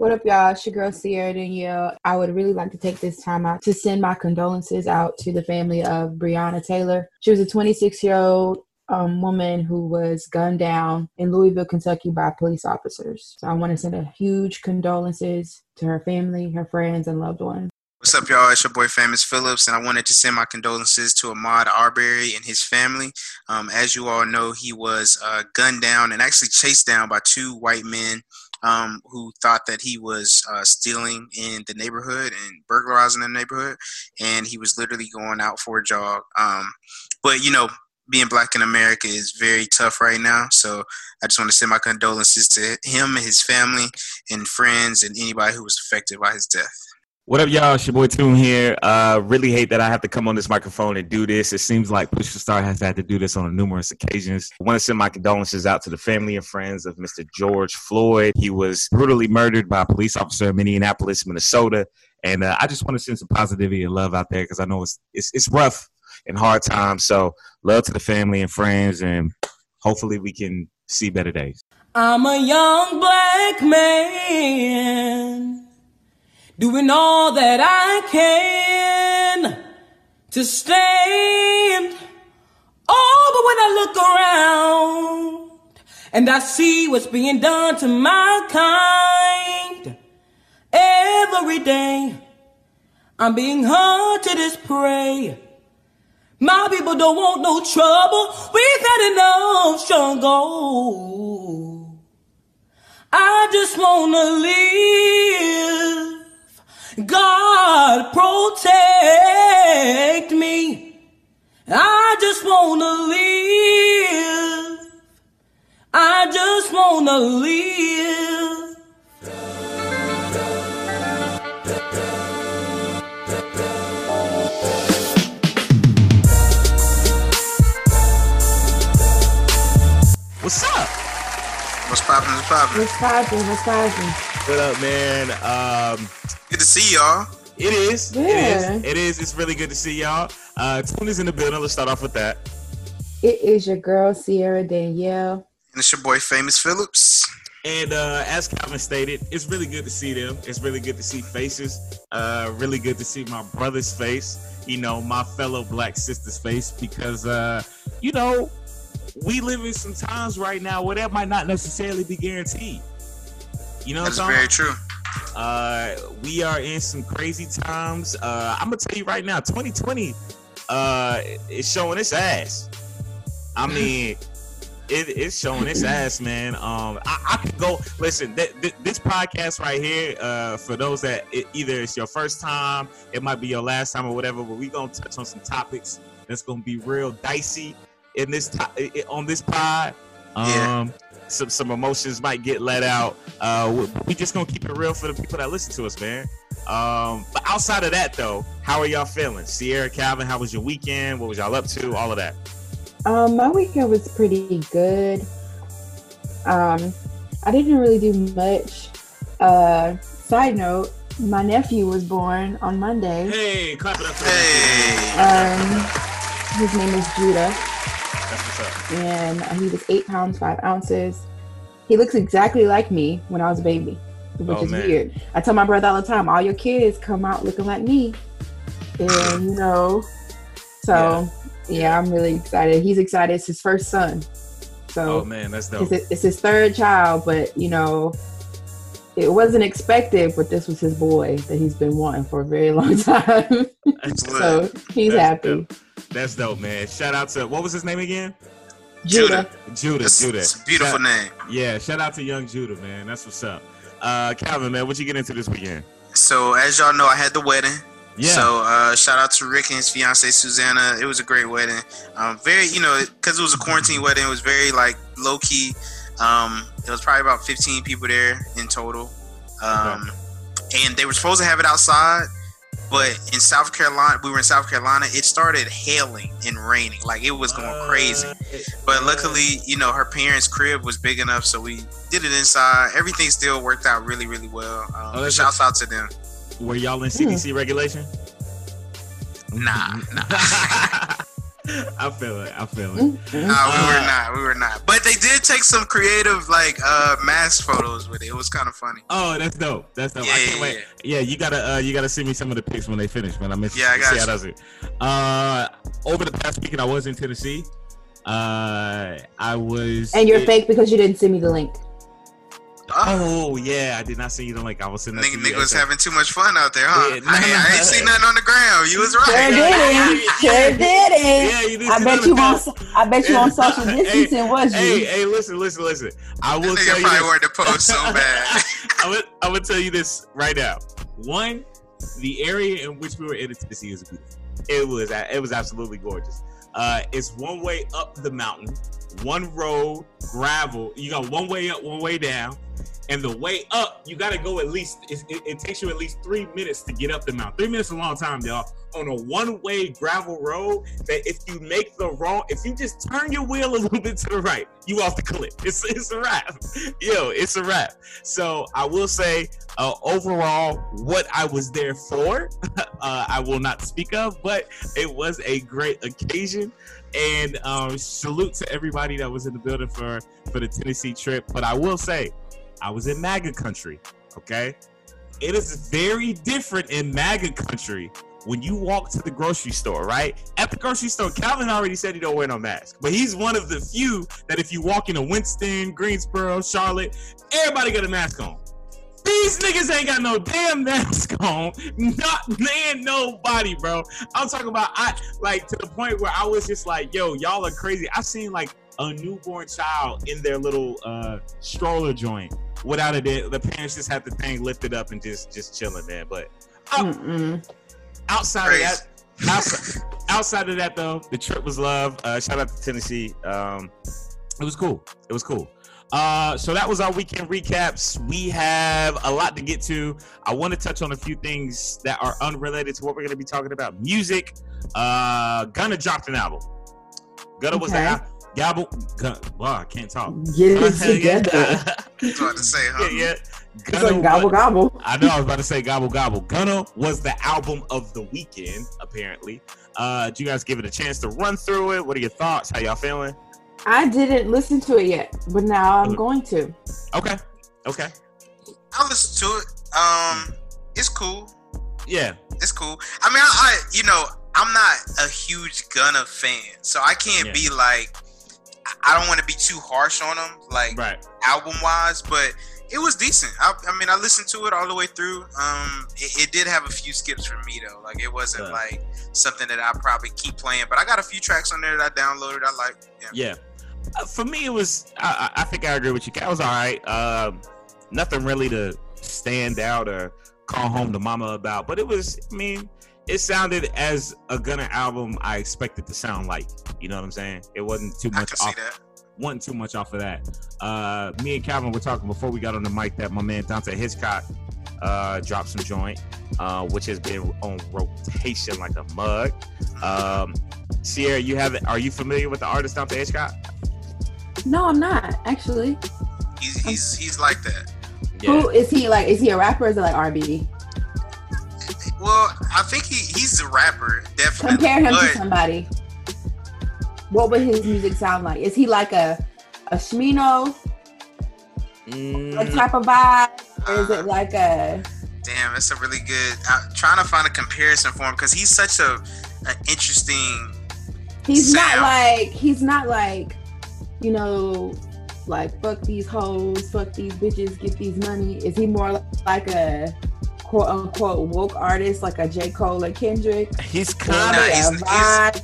What up, y'all? It's your girl Sierra Danielle. I would really like to take this time out to send my condolences out to the family of Breonna Taylor. She was a 26 year old um, woman who was gunned down in Louisville, Kentucky by police officers. So I want to send a huge condolences to her family, her friends, and loved ones. What's up, y'all? It's your boy Famous Phillips, and I wanted to send my condolences to Ahmaud Arbery and his family. Um, as you all know, he was uh, gunned down and actually chased down by two white men um, who thought that he was uh, stealing in the neighborhood and burglarizing the neighborhood, and he was literally going out for a jog. Um, but you know, being black in America is very tough right now. So I just want to send my condolences to him and his family and friends and anybody who was affected by his death. What up, y'all? It's your boy Tune here. Uh, really hate that I have to come on this microphone and do this. It seems like Push the Star has had to do this on numerous occasions. I want to send my condolences out to the family and friends of Mr. George Floyd. He was brutally murdered by a police officer in Minneapolis, Minnesota. And uh, I just want to send some positivity and love out there because I know it's, it's it's rough and hard times. So love to the family and friends, and hopefully we can see better days. I'm a young black man doing all that I can to stand. Oh, but when I look around and I see what's being done to my kind every day, I'm being hunted as prey. My people don't want no trouble. We've had enough struggle. I just wanna live. God protect me. I just wanna live. I just wanna live. What's up? What's poppin'? What's poppin'? What's poppin'? What's poppin'? What up, man? Um, Good to see y'all. it is. Yeah. It is. It is. It's really good to see y'all. Uh, Tune is in the building. Let's start off with that. It is your girl Sierra Danielle. And it's your boy Famous Phillips. And uh, as Calvin stated, it's really good to see them. It's really good to see faces. Uh, really good to see my brother's face. You know, my fellow black sister's face because, uh, you know, we live in some times right now where that might not necessarily be guaranteed. You know what That's I'm very true. Uh, we are in some crazy times. Uh, I'm gonna tell you right now, 2020 uh, is showing its ass. I mean, it, it's showing its ass, man. Um, I, I could go listen. Th- th- this podcast right here, uh, for those that it, either it's your first time, it might be your last time or whatever, but we gonna touch on some topics that's gonna be real dicey in this to- on this pod. Yeah. Some some emotions might get let out. Uh, we, we just gonna keep it real for the people that listen to us, man. Um, but outside of that, though, how are y'all feeling? Sierra, Calvin, how was your weekend? What was y'all up to? All of that. Um, my weekend was pretty good. Um, I didn't really do much. Uh, side note, my nephew was born on Monday. Hey, clap it up. For Hey. Um, his name is Judah, That's what's up. And he was eight pounds five ounces. He looks exactly like me when I was a baby, which Oh, is man. weird. I tell my brother all the time, all your kids come out looking like me, and you know, so yeah, I'm really excited. He's excited. It's his first son, so Oh man, that's dope. it's, it's his third child, but you know, it wasn't expected, but this was his boy that he's been wanting for a very long time. So he's That's happy. dope. That's dope, man. Shout out to what was his name again? Judah. Judah. It's, Judah. it's a beautiful Shout- name. Yeah, shout out to young Judah, man. That's what's up. Uh, Calvin, man, what you get into this weekend? So as y'all know, I had the wedding. Yeah. So uh, shout out to Rick and his fiance Susanna. It was a great wedding. Um, very, you know, because it was a quarantine wedding. It was very like low key. Um, it was probably about 15 people there in total. Um, And they were supposed to have it outside, but in South Carolina, we were in South Carolina. It started hailing and raining, like it was going crazy. But luckily, you know, her parents' crib was big enough, so we did it inside. Everything still worked out really, really well. Um, Oh, that's shouts out to them. Were y'all in CDC regulation? Nah, nah. I feel it. I feel it. Nah, we were not. We were not. But they did take some creative like uh mask photos with it. It was kind of funny. Oh, that's dope. That's dope. Yeah, I can't yeah, wait. Yeah. you gotta uh, you gotta send me some of the pics when they finish, man. I'm interested Yeah, I to see got how does it. Uh, over the past weekend, I was in Tennessee. Uh, I was. And you're it- fake because you didn't send me the link. Oh, Oh yeah, I did not see you the link. I was sending that nigga, to you nigga was having too much fun out there, huh? Yeah, I, ain't- I ain't seen nothing on the ground. You was Sure right. didn't. Sure didn't. Yeah, you did. I bet you on on. I bet you on social Hey, distancing, was Hey, you? hey, listen, listen, listen. I will This tell nigga you. probably this. wanted to post so bad. I'm gonna, I'm gonna tell you this right now. One, the area in which we were in Tennessee is beautiful. It was it was absolutely gorgeous. Uh, it's one way up the mountain, one road, gravel. You got one way up, one way down, and the way up you got to go at least. It, it, it takes you at least three minutes to get up the mountain. Three minutes is a long time, y'all. On a one-way gravel road, that if you make the wrong, if you just turn your wheel a little bit to the right, you off the cliff. It's it's a wrap. Yo, it's a wrap. So I will say, uh, overall, what I was there for, uh, I will not speak of, but it was a great occasion. And um, salute to everybody that was in the building for for the Tennessee trip. But I will say, I was in MAGA country. Okay, it is very different in MAGA country when you walk to the grocery store, right? At the grocery store, Calvin already said he don't wear no mask, but he's one of the few that if you walk into Winston, Greensboro, Charlotte, everybody got a mask on. These niggas ain't got no damn mask on. Not man, nobody, bro. I'm talking about I like to the point where I was just like, yo, y'all are crazy. I've seen like a newborn child in their little uh stroller joint without it. The parents just had the thing lifted up and just just chilling there. But Mm-mm. Outside Crazy. of that, outside, outside of that though, the trip was love. Uh, shout out to Tennessee. Um, it was cool. It was cool. Uh, so that was our weekend recaps. We have a lot to get to. I want to touch on a few things that are unrelated to what we're going to be talking about. Music. Uh, Gunna dropped an album. Gunna was the Okay. al- Gabble. Gun, wow, I can't talk. Get it together. I was about to say, huh? yeah, yeah. It's Gunna like gobble wa- gobble. I know I was about to say gobble gobble. Gunna was the album of the weekend, apparently. Uh, did you guys give it a chance to run through it? What are your thoughts? How y'all feeling? I didn't listen to it yet, but now I'm going to. Okay, okay, I listened to it. Um, it's cool. yeah, It's cool. I mean, I, I you know, I'm not a huge Gunna fan, so I can't Yeah. be like, I- don't want to be too harsh on them, like right. album wise, but it was decent. I, I mean, I listened to it all the way through. Um, it, it did have a few skips for me though. Like it wasn't Yeah. like something that I probably keep playing, but I got a few tracks on there that I downloaded. I like. Yeah. Yeah. Uh, for me, it was. I, I think I agree with you. Cat was all right. Um, nothing really to stand out or call home to mama about, but it was. I mean, it sounded as a Gunna album I expected to sound like. You know what I'm saying? It wasn't too I much can see off. that. wasn't too much off of that. Uh, me and Calvin were talking before we got on the mic that my man Dante Hitchcock uh, dropped some joint, uh, which has been on rotation like a mug. Um, Sierra, you have. Are you familiar with the artist Dante Hitchcock? No, I'm not actually. He's he's he's like that. Who is he? Like, is he a rapper? Or is it like R&B? Well, I think he he's a rapper, definitely. Compare him to somebody. What would his music sound like? Is he like a a Smino Mm, like type of vibe, or is it like a? damn, that's a really good. I'm trying to find a comparison for him because he's such a an interesting. He's not like he's not like, you know, like fuck these hoes, fuck these bitches, get these money. Is he more like a quote unquote woke artist, like a J Cole or Kendrick? he's Or kind of. like he's- he's-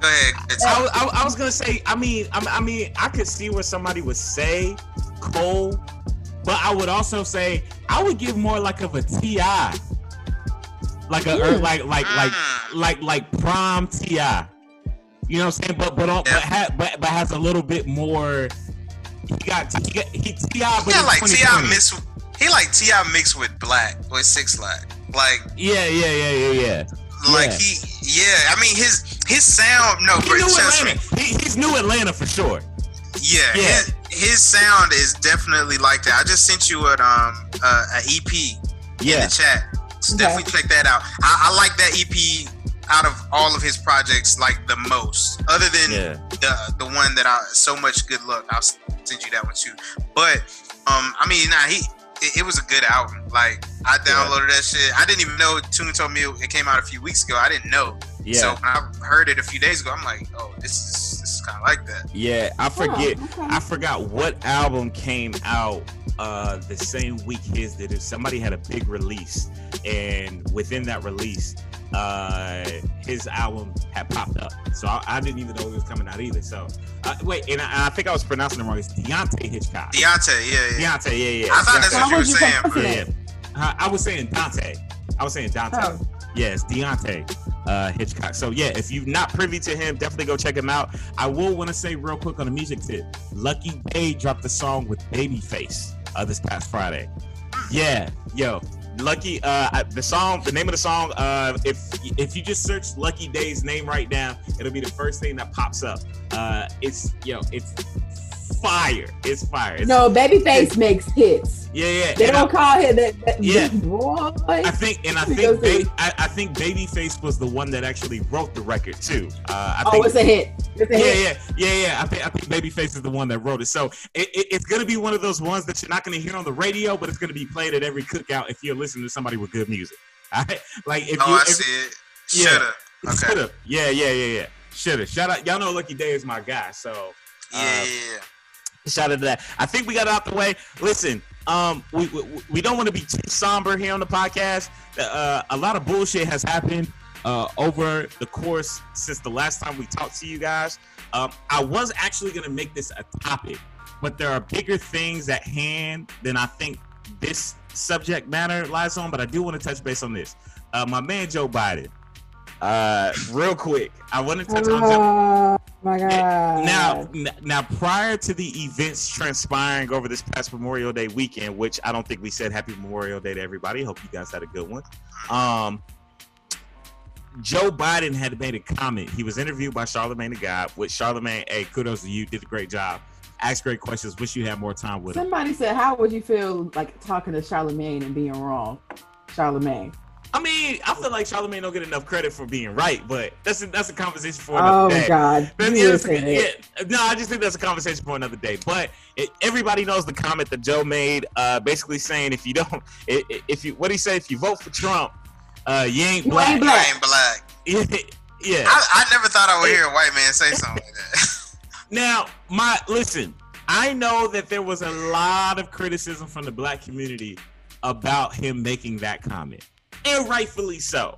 Go ahead. I, was- I, I was gonna say. I mean, I, I mean, I could see what somebody would say, Cole, but I would also say I would give more like of a T.I., like a or Mm. like like like Mm. like like prom Ti. You know what I'm saying? But but on, Yeah. but, ha, but but has a little bit more. He got he got he T.I., but yeah, in like T.I. 2020. Mixed. He like T.I. mixed with Black with Six Flag. Like Yeah, yeah, yeah, yeah, yeah. like Yeah. he yeah. I mean his his sound. No, He but knew trust. Atlanta. He, he's new Atlanta for sure. Yeah, Yeah. His, his sound is definitely like that. I just sent you an um uh, a EP yeah. in the chat. So Okay. definitely check that out. I, I like that EP out of all of his projects like the most, other than Yeah. the the one that I so much good luck. I'll send you that one too. But um, I mean, nah, he it, it was a good album. Like I downloaded that shit. I didn't even know. Tune told me it came out a few weeks ago. I didn't know. Yeah. So when I heard it a few days ago, I'm like, oh, this is kind of like that. Yeah, I forget. Oh, okay. I forgot what album came out uh, the same week his did. If Somebody had a big release, and within that release, uh, his album had popped up. So I, I didn't even know it was coming out either. So uh, wait, and I, I think I was pronouncing it wrong. It's Deante' Hitchcock. Deante', yeah, yeah. Deante', yeah, yeah. I thought that's what you were saying, bro. Yeah. I, I was saying Dante. I was saying Dante. Oh. Yes, Deante' uh, Hitchcock. So yeah, if you're not privy to him, definitely go check him out. I will want to say real quick on the music tip: Lucky Daye dropped the song with Babyface uh, this past Friday. Yeah, yo, Lucky. Uh, the song, the name of the song. Uh, if if you just search Lucky Daye's name right now, it'll be the first thing that pops up. Uh, it's yo, it's fire. It's fire. It's, No, Babyface makes hits. yeah, yeah. They and don't call him that. that Yeah. boy. I think, and I think, ba- I, I think Babyface was the one that actually wrote the record too. Uh, I oh, think, it's a hit. It's a yeah, hit. yeah, yeah, yeah. I think, I think Babyface is the one that wrote it. So it, it, it's gonna be one of those ones that you're not gonna hear on the radio, but it's gonna be played at every cookout if you're listening to somebody with good music. All right? Like if Oh, you, I if, see it. Yeah. Shoulda. Okay. shoulda, yeah, yeah, yeah, yeah, shoulda. Shout out, y'all know Lucky Daye is my guy. So Yeah, uh, yeah, yeah. Shout out to that. I think we got out the way. Listen, um, we we, we don't want to be too somber here on the podcast. Uh, a lot of bullshit has happened uh, over the course since the last time we talked to you guys. Um, I was actually gonna make this a topic, but there are bigger things at hand than I think this subject matter lies on. But I do want to touch base on this. Uh, my man Joe Biden. Uh, real quick, I want to touch on Joe. Oh my god. Now, now, prior to the events transpiring over this past Memorial Day weekend, which I don't think we said Happy Memorial Day to everybody. Hope you guys had a good one. Um, Joe Biden had made a comment. He was interviewed by Charlemagne the God. Which Charlemagne, hey, kudos to you, did a great job. Asked great questions. Wish you had more time with him. Somebody said, "How would you feel like talking to Charlemagne and being wrong?" Charlemagne. I mean, I feel like Charlemagne don't get enough credit for being right, but that's a, that's a conversation for another day. Oh day. God. But yeah, that's- to yeah, no, I just think that's a conversation for another day. But it, everybody knows the comment that Joe made, uh, basically saying if you don't, i- i- if you, what he say, if you vote for Trump, uh, you ain't You black. You black. ain't black. yeah. I, I never thought I would hear a white man say something like that. Now, my listen, I know that there was a lot of criticism from the black community about him making that comment, and rightfully so.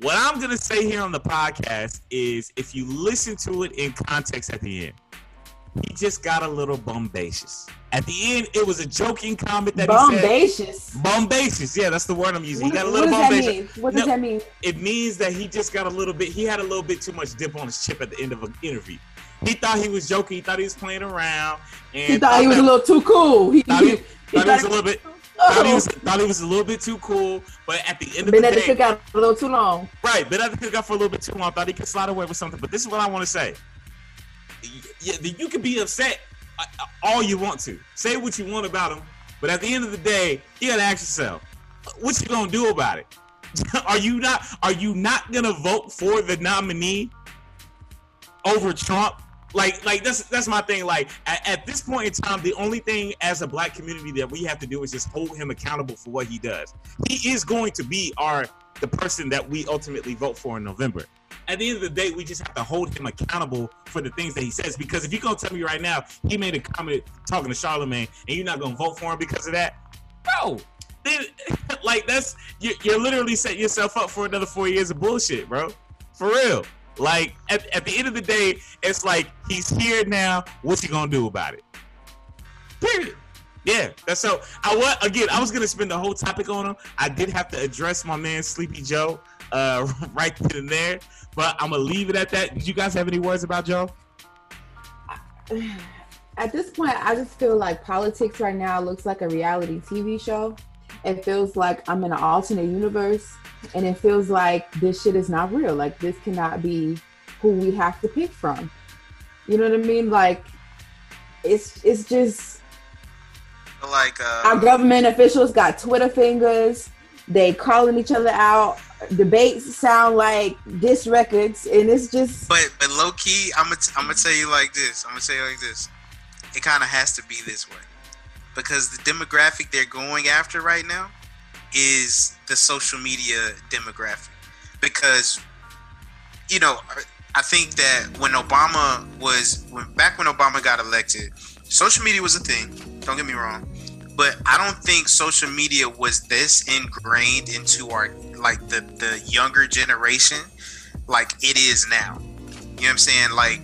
What I'm gonna say here on the podcast is, if you listen to it in context at the end, he just got a little bombacious. At the end, it was a joking comment that he said. Bombacious. Bombacious, yeah, that's the word I'm using. What, he got a what little does that mean? What does No. that mean? it means that he just got a little bit he had a little bit too much dip on his chip at the end of an interview he thought he was joking he thought he was playing around and He thought he was a little too cool. He, thought he, he, thought he was a little bit thought he oh, was thought he was a little bit too cool but at the end of been the at the day cookout a little too long. right but at the cookout for a little bit too long. Thought he could slide away with something but this is what i want to say. Y- y- you can be upset uh, uh, all you want to. Say what you want about him but at the end of the day you gotta ask yourself what you gonna do about it? Are you not are you not gonna vote for the nominee over Trump? Like, like that's that's my thing. Like at, at this point in time, the only thing as a black community that we have to do is just hold him accountable for what he does. He is going to be our the person that we ultimately vote for in November. At the end of the day, we just have to hold him accountable for the things that he says. Because if you're gonna tell me right now he made a comment talking to Charlemagne and you're not gonna vote for him because of that, bro, then like that's you, you're literally setting yourself up for another four years of bullshit, bro. For real. Like at, at the end of the day, it's like he's here now. What you gonna do about it? Period. Yeah, that's so. I was again? I was gonna spend the whole topic on him. I did have to address my man Sleepy Joe, uh, right then and there. But I'm gonna leave it at that. Did you guys have any words about Joe? At this point, I just feel like politics right now looks like a reality TV show. It feels like I'm in an alternate universe, and it feels like this shit is not real. Like this cannot be who we have to pick from. You know what I mean? Like it's it's just like our uh, government officials got Twitter fingers. They calling each other out debates sound like diss records, and it's just. But but low key, I'm gonna I'm gonna tell you like this. I'm gonna tell you like this. It kind of has to be this way because the demographic they're going after right now is the social media demographic. Because you know, I think that when Obama was when back when Obama got elected, social media was a thing. Don't get me wrong, but I don't think social media was this ingrained into our like the the younger generation like it is now. You know what I'm saying? Like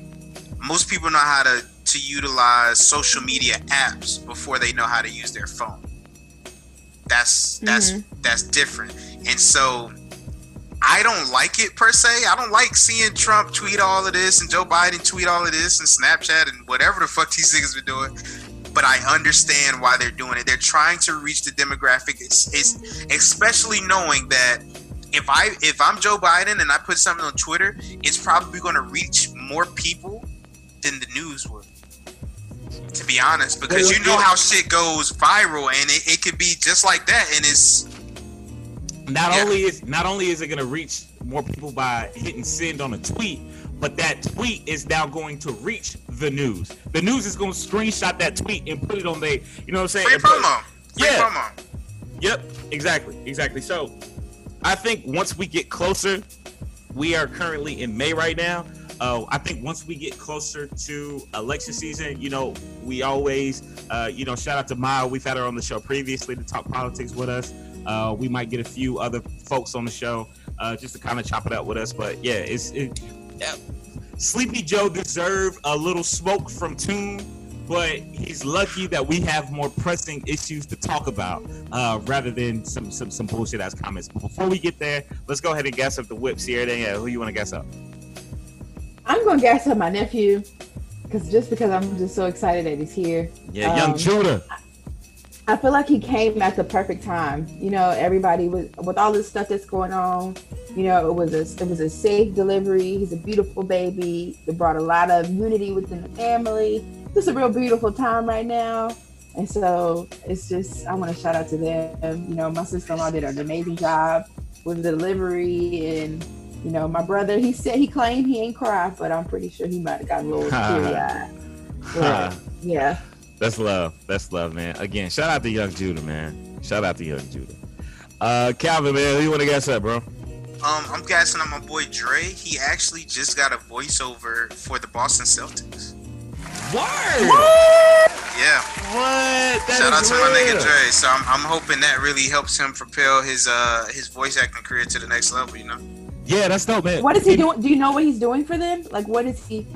most people know how to to utilize social media apps before they know how to use their phone. That's that's mm-hmm. that's different. And so I don't like it per se. I don't like seeing Trump tweet all of this and Joe Biden tweet all of this and Snapchat and whatever the fuck these niggas been doing. But I understand why they're doing it. They're trying to reach the demographic. It's, it's especially knowing that if I if I'm Joe Biden and I put something on Twitter, it's probably going to reach more people than the news would. To be honest, because you know how shit goes viral, and it, it could be just like that, and it's not yeah. only is not only is it going to reach more people by hitting send on a tweet, but that tweet is now going to reach the news. The news is going to screenshot that tweet and put it on their, you know what I'm saying? Free promo. Free yeah. promo. Yep. Exactly. Exactly. So, I think once we get closer, we are currently in May right now. Uh, I think once we get closer to election season, you know, we always, uh, you know, shout out to Maya. We've had her on the show previously to talk politics with us. Uh, we might get a few other folks on the show uh, just to kind of chop it up with us. But yeah, it's it, Sleepy Joe deserve a little smoke from Tune, but he's lucky that we have more pressing issues to talk about uh, rather than some some some bullshit ass comments. But before we get there, let's go ahead and guess up the whip, Sierra Danielle. Who you want to guess up? I'm gonna gas up my nephew because just because I'm just so excited that he's here. Yeah, young um, Judah. I feel like he came at the perfect time. You know, everybody was with all this stuff that's going on. You know, it was a it was a safe delivery. He's a beautiful baby. It brought a lot of unity within the family. It's a real beautiful time right now. And so it's just I want to shout out to them. You know, my sister-in-law did an amazing job with the delivery and you know, my brother, he said he claimed he ain't cried, but I'm pretty sure he might have got a little teary eyed. yeah. That's love. That's love, man. Again, shout out to Young Judah, man. Shout out to Young Judah. Uh, Calvin, man, who you want to guess up, bro? Um, I'm guessing on my boy Dre. He actually just got a voiceover for the Boston Celtics. Word. What? Yeah. What? That Shout out to real. my nigga Dre. So I'm, I'm hoping that really helps him propel his uh his voice acting career to the next level. You know. Yeah, that's dope, man. What is he doing? Do you know what he's doing for them? Like, what is he?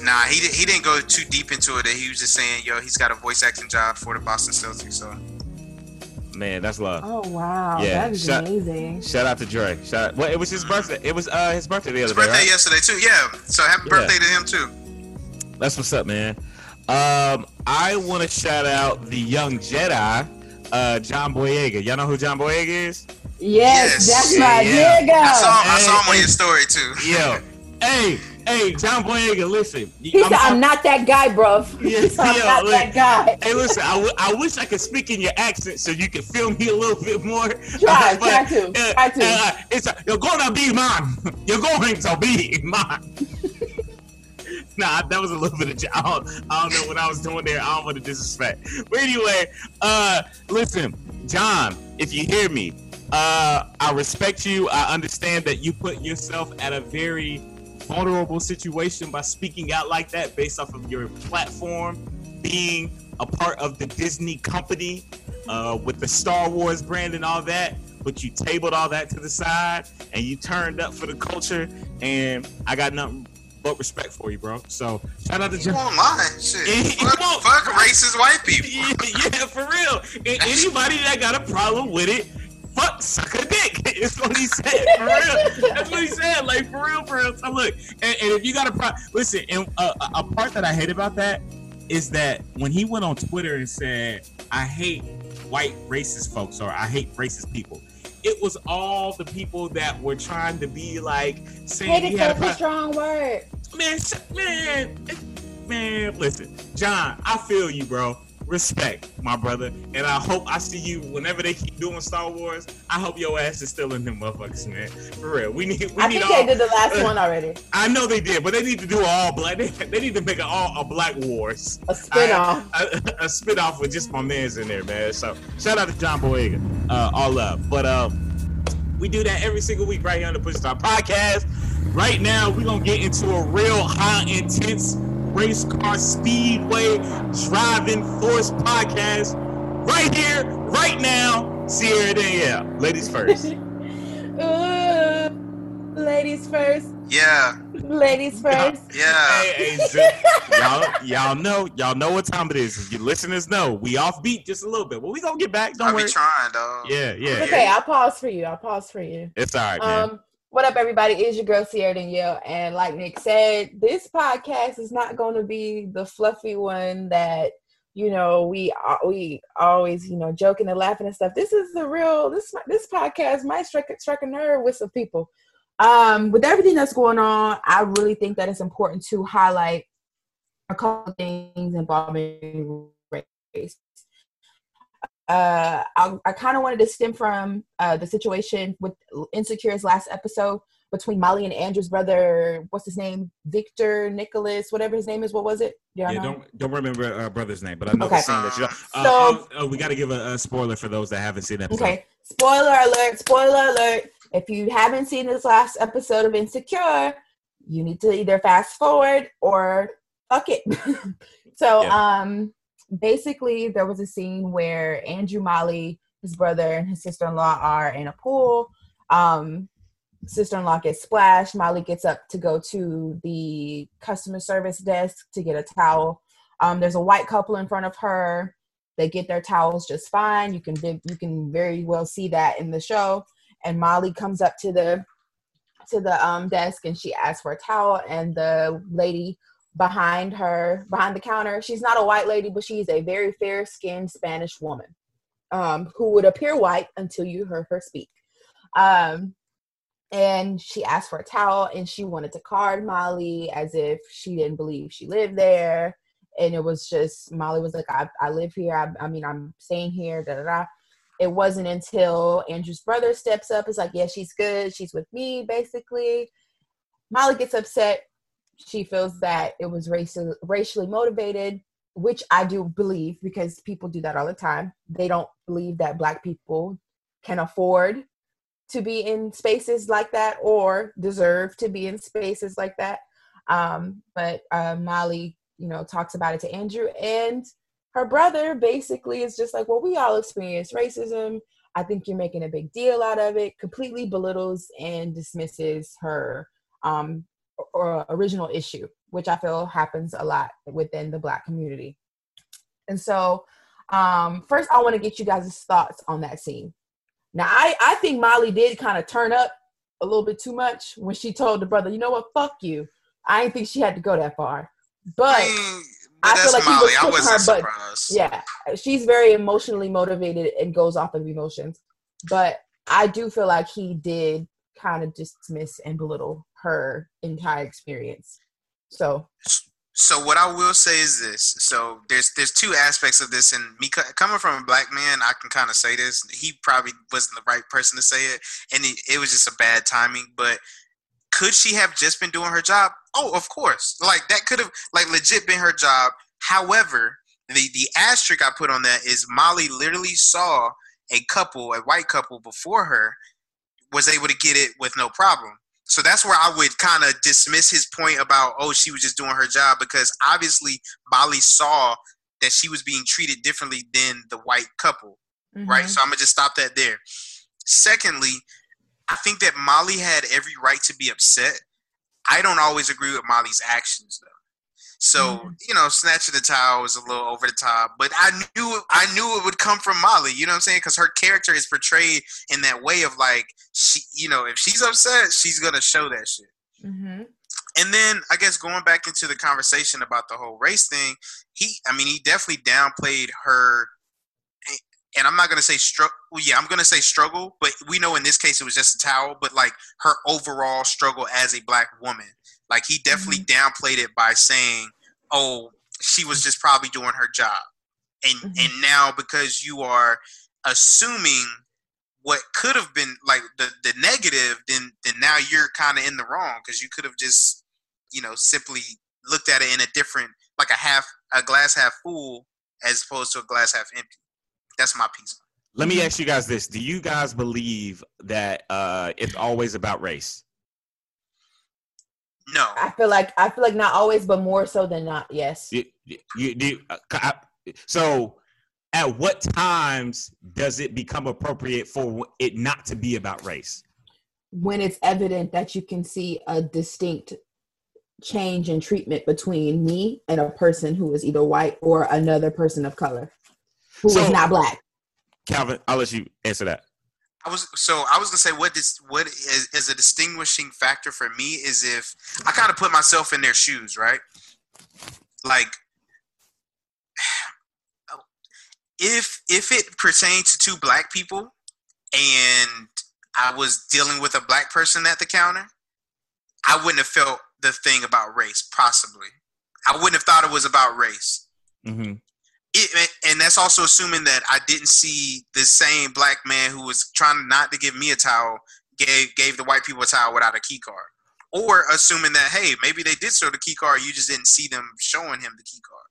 Nah, he he didn't go too deep into it. He was just saying, yo, he's got a voice acting job for the Boston Celtics. So. Man, that's love. Oh wow, yeah, that is shout, amazing. Shout out to Dre. Shout out, well, it was his birthday. It was uh his birthday the other his day. Birthday right? yesterday too. Yeah. So happy yeah. birthday to him too. That's what's up, man. Um, I want to shout out the young Jedi, uh, John Boyega. Y'all know who John Boyega is? Yes, yes. that's my yeah. nigga. I saw, I saw him on your story too. Yeah. hey, Hey, John Boyega, listen. He I'm, said, I'm not that guy, bro. Yeah, I'm yeah, not look, that guy. Hey, listen, I, w- I wish I could speak in your accent so you could feel me a little bit more. Try, uh, but, try to, uh, try to. Uh, it's a, you're going to be mine. You're going to be mine. nah, that was a little bit of. I don't, I don't know what I was doing there. I don't want to disrespect. But anyway, uh, listen, John, if you hear me, uh, I respect you. I understand that you put yourself at a very vulnerable situation by speaking out like that based off of your platform, being a part of the Disney company uh, with the Star Wars brand and all that. But you tabled all that to the side and you turned up for the culture. And I got nothing but respect for you, bro. So shout out to John. Won't lie. Shit. fuck, fuck racist white people. yeah, yeah, for real. Anybody that got a problem with it, fuck, suck a dick. It's what he said. For real. That's what he said. Like, for real, for real. So, look, and, and if you got a pro- listen, and uh, a part that I hate about that is that when he went on Twitter and said, I hate white racist folks or I hate racist people, it was all the people that were trying to be like saying hate he had a, pro- a strong word. Man, man, man, listen, John, I feel you, bro respect, my brother. And I hope I see you whenever they keep doing Star Wars. I hope your ass is still in them motherfuckers, man. For real. We need. We I need think all, they did the last one already. I know they did, but they need to do all black. They, they need to make an all a Black Wars. A spin-off. I- a, a spin-off with just my man's in there, man. So shout out to John Boyega. Uh, all love. But um, we do that every single week right here on the Push Start Podcast. Right now, we're gonna get into a real high intense race car speedway driving force podcast right here, right now. Sierra Danielle. Ladies first. Ooh, ladies first. Yeah, Ladies first. yeah. hey, hey, y'all, y'all know, y'all know what time it is. You listeners know we off beat just a little bit, but we gonna get back. Don't I worry. be trying, dog. Yeah, yeah. Okay, I'll pause for you. I'll pause for you. It's all right, man. Um, what up, everybody? Is your girl Sierra Danielle, and like Nick said, this podcast is not going to be the fluffy one that you know we uh, we always you know joking and laughing and stuff. This is the real. This this podcast might strike strike a nerve with some people. Um, with everything that's going on, I really think that it's important to highlight a couple things involving race uh, I, I kind of wanted to stem from uh, the situation with Insecure's last episode between Molly and Andrew's brother. What's his name? Victor Nicholas, whatever his name is. What was it? Yeah, know? don't don't remember uh, brother's name, but I know Okay. the scene that you. Uh, So- uh, uh, we got to give a, a spoiler for those that haven't seen episode. Okay. Spoiler alert! Spoiler alert! If you haven't seen this last episode of Insecure, you need to either fast forward or fuck it. so, Yeah. um, basically, there was a scene where Andrew Molly, his brother, and his sister-in-law are in a pool. Um, sister-in-law gets splashed. Molly gets up to go to the customer service desk to get a towel. Um, there's a white couple in front of her they get their towels just fine you can you can very well see that in the show and molly comes up to the to the um, desk and she asks for a towel and the lady behind her behind the counter she's not a white lady but she's a very fair skinned spanish woman um, who would appear white until you heard her speak um, and she asked for a towel and she wanted to card molly as if she didn't believe she lived there and it was just Molly was like, I, I live here. I, I mean, I'm staying here. Da da da. It wasn't until Andrew's brother steps up. It's like, yeah, she's good. She's with me, basically. Molly gets upset. She feels that it was racial, racially motivated, which I do believe because people do that all the time. They don't believe that Black people can afford to be in spaces like that or deserve to be in spaces like that. Um, but uh, Molly you know, talks about it to Andrew. And her brother basically is just like, well, we all experience racism. I think you're making a big deal out of it, completely belittles and dismisses her um, or original issue, which I feel happens a lot within the Black community. And so, um, first, I want to get you guys' thoughts on that scene. Now, I, I think Molly did kind of turn up a little bit too much when she told the brother, you know what, fuck you. I didn't think she had to go that far. But I mean, I feel like he Molly. was pushing wasn't her, but- surprised. yeah, she's very emotionally motivated and goes off of emotions. But I do feel like he did kind of dismiss and belittle her entire experience. So, So what I will say is this. So there's there's two aspects of this, and me coming from a black man, I can kind of say this. He probably wasn't the right person to say it, and it, it was just a bad timing. But could she have just been doing her job? Oh, of course. Like that could have like legit been her job. However, the the asterisk I put on that is Molly literally saw a couple, a white couple before her, was able to get it with no problem. So that's where I would kind of dismiss his point about oh she was just doing her job because obviously Molly saw that she was being treated differently than the white couple, right? mhm. So I'm gonna just stop that there. Secondly, I think that Molly had every right to be upset. I don't always agree with Molly's actions though. So Mhm. you know, snatching the towel was a little over the top, but I knew I knew it would come from Molly. You know what I'm saying? Because her character is portrayed in that way of like she, you know, if she's upset, she's gonna show that shit. Mhm. And then I guess going back into the conversation about the whole race thing, he, I mean, he definitely downplayed her. And I'm not gonna say struggle. Well, yeah, I'm gonna say struggle, but we know in this case it was just a towel. But like her overall struggle as a black woman, like he definitely downplayed it by saying, "Oh, she was just probably doing her job." and mm-hmm. and now because you are assuming what could have been like the the negative, then then now you're kind of in the wrong because you could have just you know simply looked at it in a different like a half a glass half full as opposed to a glass half empty. That's my piece. Let me ask you guys this: Do you guys believe that uh, it's always about race? No, I feel like I feel like not always, but more so than not. Yes. You, you, you uh, I, so at what times does it become appropriate for it not to be about race? When it's evident that you can see a distinct change in treatment between me and a person who is either white or another person of color who so, is not black. Calvin, I'll let you answer that. I was so I was gonna say what this what is, is a distinguishing factor for me is if I kind of put myself in their shoes, right? Like if if it pertained to two black people and I was dealing with a black person at the counter, I wouldn't have felt the thing about race. Possibly, I wouldn't have thought it was about race. Mm-hmm. It, and that's also assuming that I didn't see the same black man who was trying not to give me a towel gave gave the white people a towel without a key card, or assuming that hey maybe they did show the key card, you just didn't see them showing him the key card.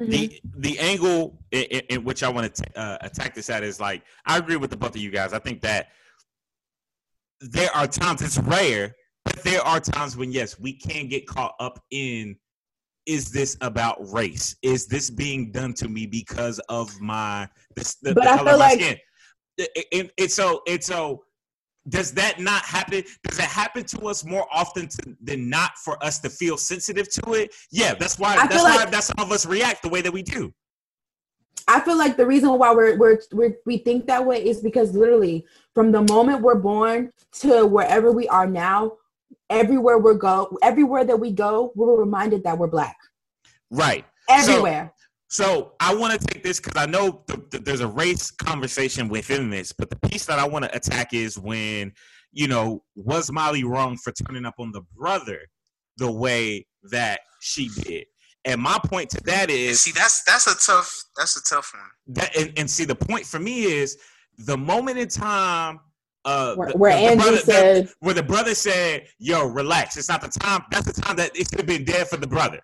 Mm-hmm. The the angle in, in, which I want to uh, attack this at is like I agree with the both of you guys. I think that there are times it's rare, but there are times when yes, we can get caught up in is this about race? Is this being done to me because of my this, the, but the I color feel like skin? It, it, so it's so does that not happen? Does it happen to us more often to, than not for us to feel sensitive to it? Yeah, that's why. I that's why like, that's some of us react the way that we do. I feel like the reason why we're, we're, we're we think that way is because literally from the moment we're born to wherever we are now, everywhere we go, everywhere that we go, we're reminded that we're black. Right. Everywhere. So I want to take this because I know th- th- there's a race conversation within this, but the piece that I want to attack is when, you know, was Molly wrong for turning up on the brother the way that she did? And my point to that is, see, that's that's a tough that's a tough one. That and, and see, the point for me is the moment in time uh, where, where the, Andrew brother, said, the, where the brother said, "Yo, relax. It's not the time. That's the time that it should have been dead for the brother.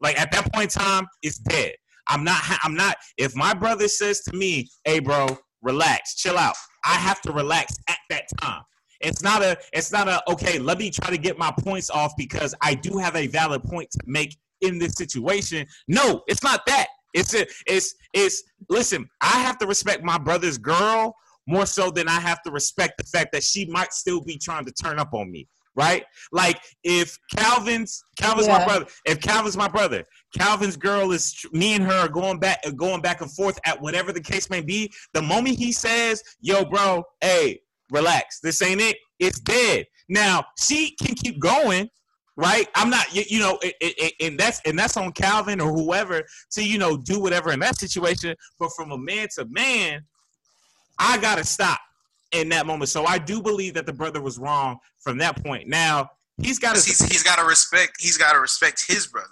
Like at that point in time, it's dead. I'm not. I'm not. If my brother says to me, "Hey, bro, relax, chill out," I have to relax at that time. It's not a. It's not a. Okay, let me try to get my points off because I do have a valid point to make in this situation. No, it's not that. It's a, It's it's. Listen, I have to respect my brother's girl more so than I have to respect the fact that she might still be trying to turn up on me right? Like if Calvin's Calvin's yeah. my brother, if Calvin's my brother, Calvin's girl is me and her are going back going back and forth at whatever the case may be. The moment he says, "Yo, bro, hey, relax, this ain't it," it's dead. Now she can keep going. Right, I'm not, you, you know, it, it, and that's and that's on Calvin or whoever to you know do whatever in that situation. But from a man to man, I gotta stop in that moment. So I do believe that the brother was wrong from that point. Now he's got to he's, he's got to respect he's got to respect his brother.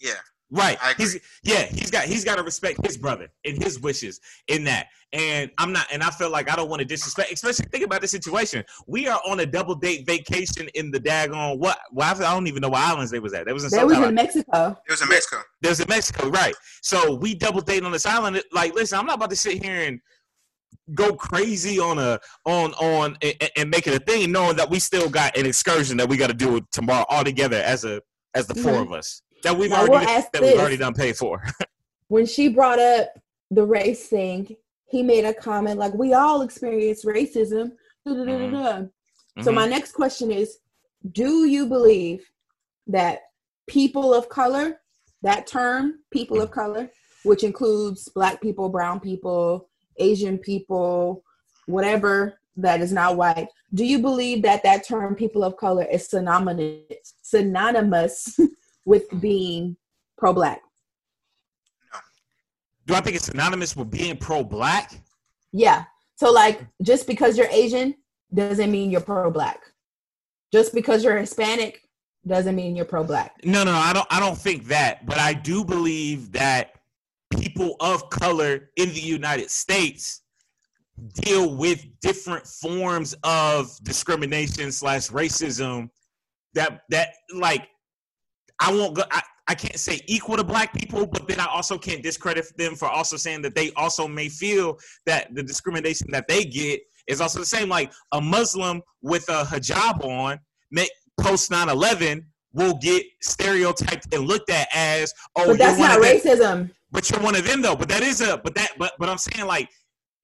Yeah. Right. He's yeah, he's got he's got to respect his brother and his wishes in that. And I'm not and I feel like I don't want to disrespect, especially think about the situation. We are on a double date vacation in the daggone what well, I don't even know what islands they was at. They was in They was in Mexico. It was in Mexico. There was in Mexico, right. So we double date on this island. Like, listen, I'm not about to sit here and go crazy on a on on and, and, make it a thing, knowing that we still got an excursion that we got to do tomorrow all together as a as the mm-hmm. four of us that we've now already we'll that we've already done paid for. when she brought up the race thing, he made a comment like, "We all experience racism." Mm-hmm. So my mm-hmm. next question is, do you believe that people of color, that term, people of color, which includes black people, brown people, Asian people, whatever that is not white. Do you believe that that term people of color is synonymous synonymous with being pro black? Do I think it's synonymous with being pro black? Yeah. So like just because you're Asian doesn't mean you're pro black. Just because you're Hispanic doesn't mean you're pro black. No, no, I don't I don't think that, but I do believe that people of color in the United States deal with different forms of discrimination slash racism that that like I won't go I, I can't say equal to black people, but then I also can't discredit them for also saying that they also may feel that the discrimination that they get is also the same. Like a Muslim with a hijab on, post 9-11 will get stereotyped and looked at as oh but that's not racism. But you're one of them though. But that is a but that but but i'm saying like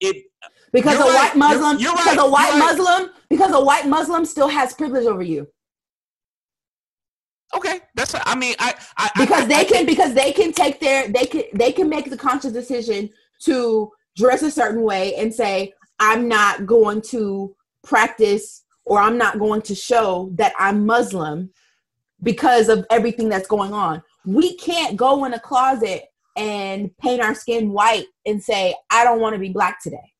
it because a right. white muslim you're, you're because right. a white muslim because a white muslim still has privilege over you. Okay. That's i mean i, I because I, they I, can because they can take their they can they can make the conscious decision to dress a certain way and say i'm not going to practice or i'm not going to show that i'm muslim because of everything that's going on. We can't go in a closet and paint our skin white and say, I don't want to be black today.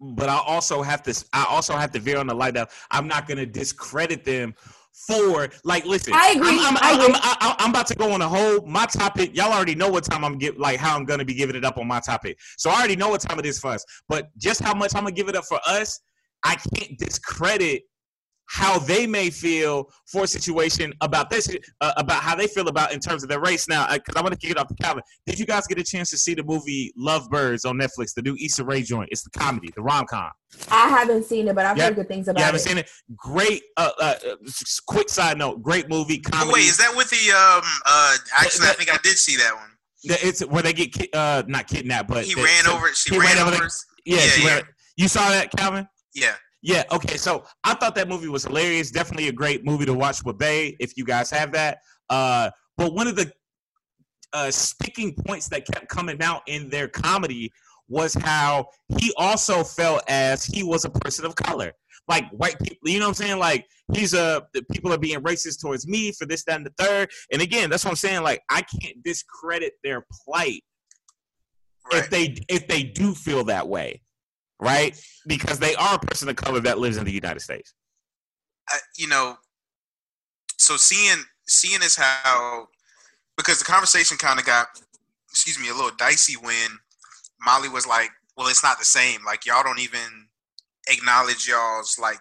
But I also have to I also have to veer on the light that I'm not gonna discredit them for like listen i agree I'm, I'm, I agree. I'm, I'm, about to go on a whole my topic y'all already know what time i'm get like how i'm gonna be giving it up on my topic so i already know what time it is for us but just how much i'm gonna give it up for us i can't discredit how they may feel for a situation about this, uh, about how they feel about in terms of their race. Now, because uh, I want to kick it off to Calvin. Did you guys get a chance to see the movie Lovebirds on Netflix, the new Issa Rae joint? It's the comedy, the rom com. I haven't seen it, but I've heard good things about it. You haven't seen it? Great. Uh, uh, quick side note: great movie. Comedy. Wait, is that with the um? Uh, actually, I think I did see that one. It's where they get uh not kidnapped, but he ran over. She ran, ran, over. The, yeah, yeah, yeah. Ran, you saw that, Calvin? Yeah. Yeah, okay. So I thought that movie was hilarious. Definitely a great movie to watch with Bay if you guys have that. Uh, but one of the uh, sticking points that kept coming out in their comedy was how he also felt as he was a person of color. Like white people, you know what I'm saying? Like he's a people are being racist towards me for this, that, and the third. And again, that's what I'm saying. Like I can't discredit their plight right. if they if they do feel that way right? Because they are a person of color that lives in the United States. I, you know, so seeing seeing is how because the conversation kind of got excuse me a little dicey when Molly was like, "Well, it's not the same. Like y'all don't even acknowledge y'all's like,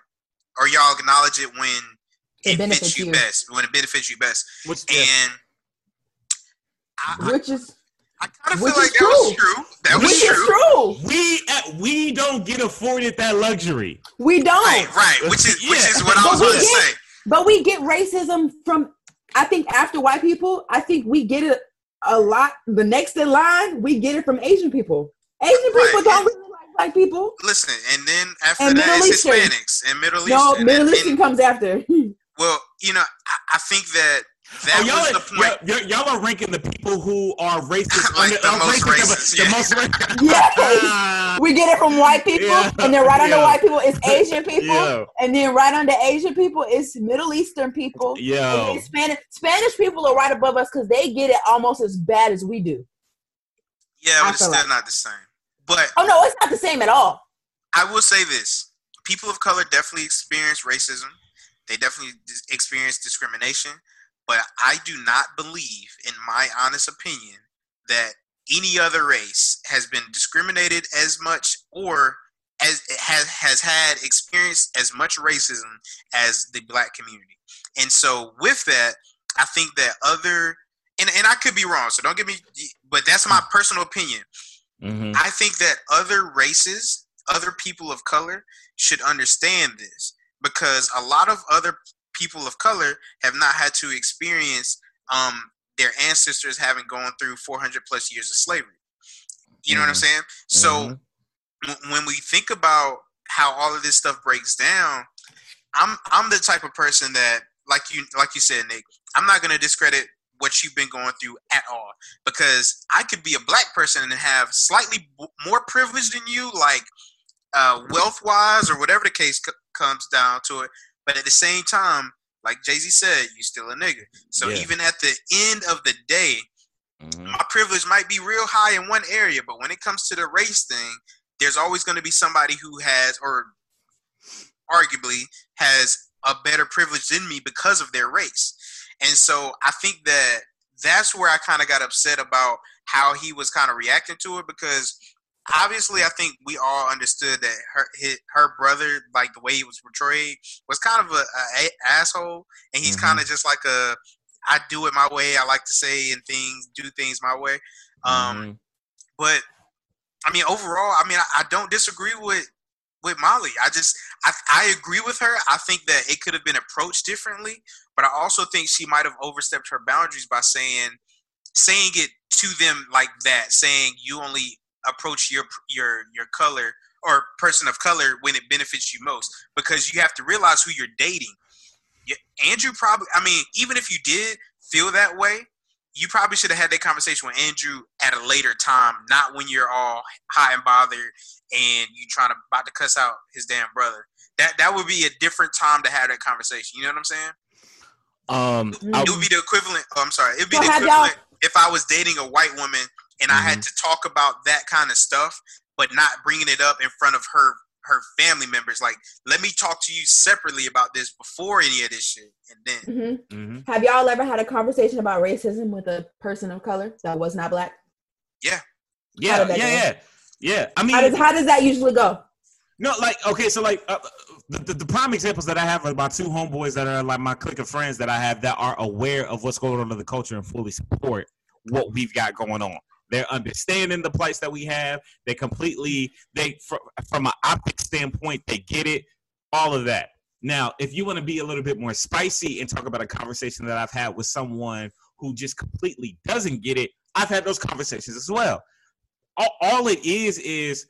or y'all acknowledge it when it, it fits you, you, best, when it benefits you best." Which, and I, which is I kind of feel like that true. was true. That Which was true. true. We uh, we don't get afforded that luxury. We don't. Right, right. Which is yeah. which is what I was going to say. But we get racism from. I think after white people, I think we get it a lot. The next in line, we get it from Asian people. Asian people right. don't really like black people. Listen, and then after and that, it's Hispanics and Middle Eastern. No, Middle Eastern comes after. well, you know, I, I think that that oh, y'all, was the point. Y'all, y'all, are ranking the people who are racist. like the, most racist, racist yeah. the most racist. yes. we get it from white people, yeah. and then right yeah. under white people is Asian people, yeah. and then right under Asian people is Middle Eastern people. Yeah. Spanish Spanish people are right above us because they get it almost as bad as we do. Yeah, but it's still like. not the same. But oh no, it's not the same at all. I will say this: people of color definitely experience racism. They definitely experience discrimination but I do not believe, in my honest opinion, that any other race has been discriminated as much or as has has had experienced as much racism as the black community. And so with that, I think that other and, and I could be wrong, so don't get me but that's my personal opinion. Mm-hmm. I think that other races, other people of color should understand this because a lot of other people of color have not had to experience um, their ancestors having gone through 400 plus years of slavery. You know mm-hmm. what I'm mm-hmm. saying? So mm-hmm. when we think about how all of this stuff breaks down, I'm I'm the type of person that like you like you said, Nick, I'm not gonna discredit what you've been going through at all because I could be a black person and have slightly b- more privilege than you, like uh, wealth wise or whatever the case c- comes down to it. But at the same time, like Jay Z said, you still a nigga. So yeah. even at the end of the day, mm-hmm. my privilege might be real high in one area, but when it comes to the race thing, there's always going to be somebody who has, or arguably has, a better privilege than me because of their race. And so I think that that's where I kind of got upset about how he was kind of reacting to it because obviously I think we all understood that her his, her brother, like the way he was portrayed, was kind of a, a, a asshole, and he's mm-hmm. kind of just like a I do it my way. I like to say and things, do things my way. Um, mm-hmm. But I mean, overall, I mean, I, I, don't disagree with with Molly. I just I, I agree with her. I think that it could have been approached differently, but I also think she might have overstepped her boundaries by saying saying it to them like that, saying you only approach your your your color or person of color when it benefits you most because you have to realize who you're dating. Andrew probably I mean, even if you did feel that way, you probably should have had that conversation with Andrew at a later time, not when you're all hot and bothered and you trying to about to cuss out his damn brother. That that would be a different time to have that conversation. You know what I'm saying? Um, it would be the equivalent. Oh, I'm sorry. It'd be so the equivalent if I was dating a white woman and mm-hmm. I had mm-hmm. to talk about that kind of stuff, but not bringing it up in front of her her family members. Like, let me talk to you separately about this before any of this shit, and then. Mm-hmm. Mm-hmm. Have y'all ever had a conversation about racism with a person of color that was not black? Yeah. Yeah. Yeah. Yeah. Yeah. I mean, how does how does that usually go? No, like okay, so like uh, the, the, the prime examples that I have are my two homeboys that are like my clique of friends that I have that are aware of what's going on in the culture and fully support what we've got going on. They're understanding the plights that we have. They completely they from, from an optic standpoint, they get it. All of that. Now, if you want to be a little bit more spicy and talk about a conversation that I've had with someone who just completely doesn't get it, I've had those conversations as well. All, all it is is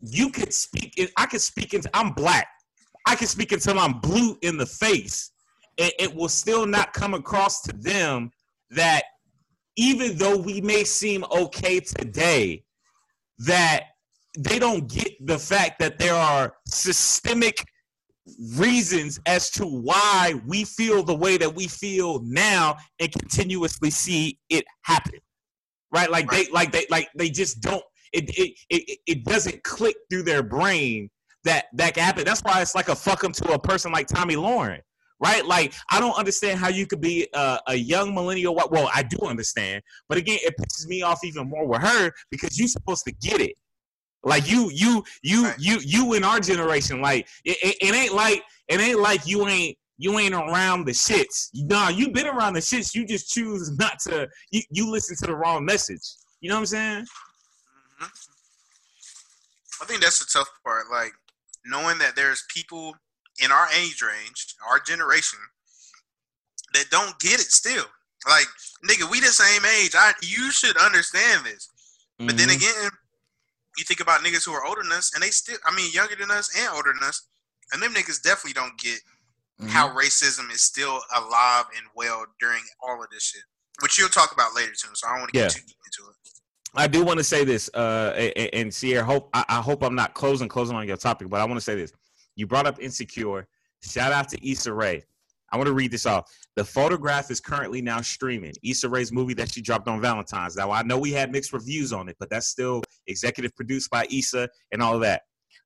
you could speak. I could speak into. I'm black. I can speak until I'm blue in the face, and it will still not come across to them that even though we may seem okay today, that they don't get the fact that there are systemic reasons as to why we feel the way that we feel now and continuously see it happen. Right? Like they like they like they just don't it it it, it doesn't click through their brain that that can happen. That's why it's like a fuck them to a person like Tomi Lahren right? Like, I don't understand how you could be a, a young millennial. Well, I do understand, but again, it pisses me off even more with her because you're supposed to get it. Like you, you, you, right. you, you in our generation, like it, it, it, ain't like it ain't like you ain't you ain't around the shits. Nah, you been around the shits. You just choose not to. You, you listen to the wrong message. You know what I'm saying? Mm-hmm. I think that's the tough part. Like knowing that there's people in our age range, our generation, that don't get it still. Like, nigga, we the same age. I you should understand this. Mm-hmm. But then mm-hmm. again, you think about niggas who are older than us, and they still, I mean, younger than us and older than us, and them niggas definitely don't get mm-hmm. how racism is still alive and well during all of this shit, which you'll talk about later too. So I don't want to get yeah. too deep into it. I do want to say this, uh, and, and Sierra, hope I, I hope I'm not closing closing on your topic, but I want to say this. You brought up Insecure. Shout out to Issa Rae. I want to read this off. The photograph is currently now streaming. Issa Rae's movie that she dropped on Valentine's. Now I know we had mixed reviews on it, but that's still executive produced by Issa and all of that.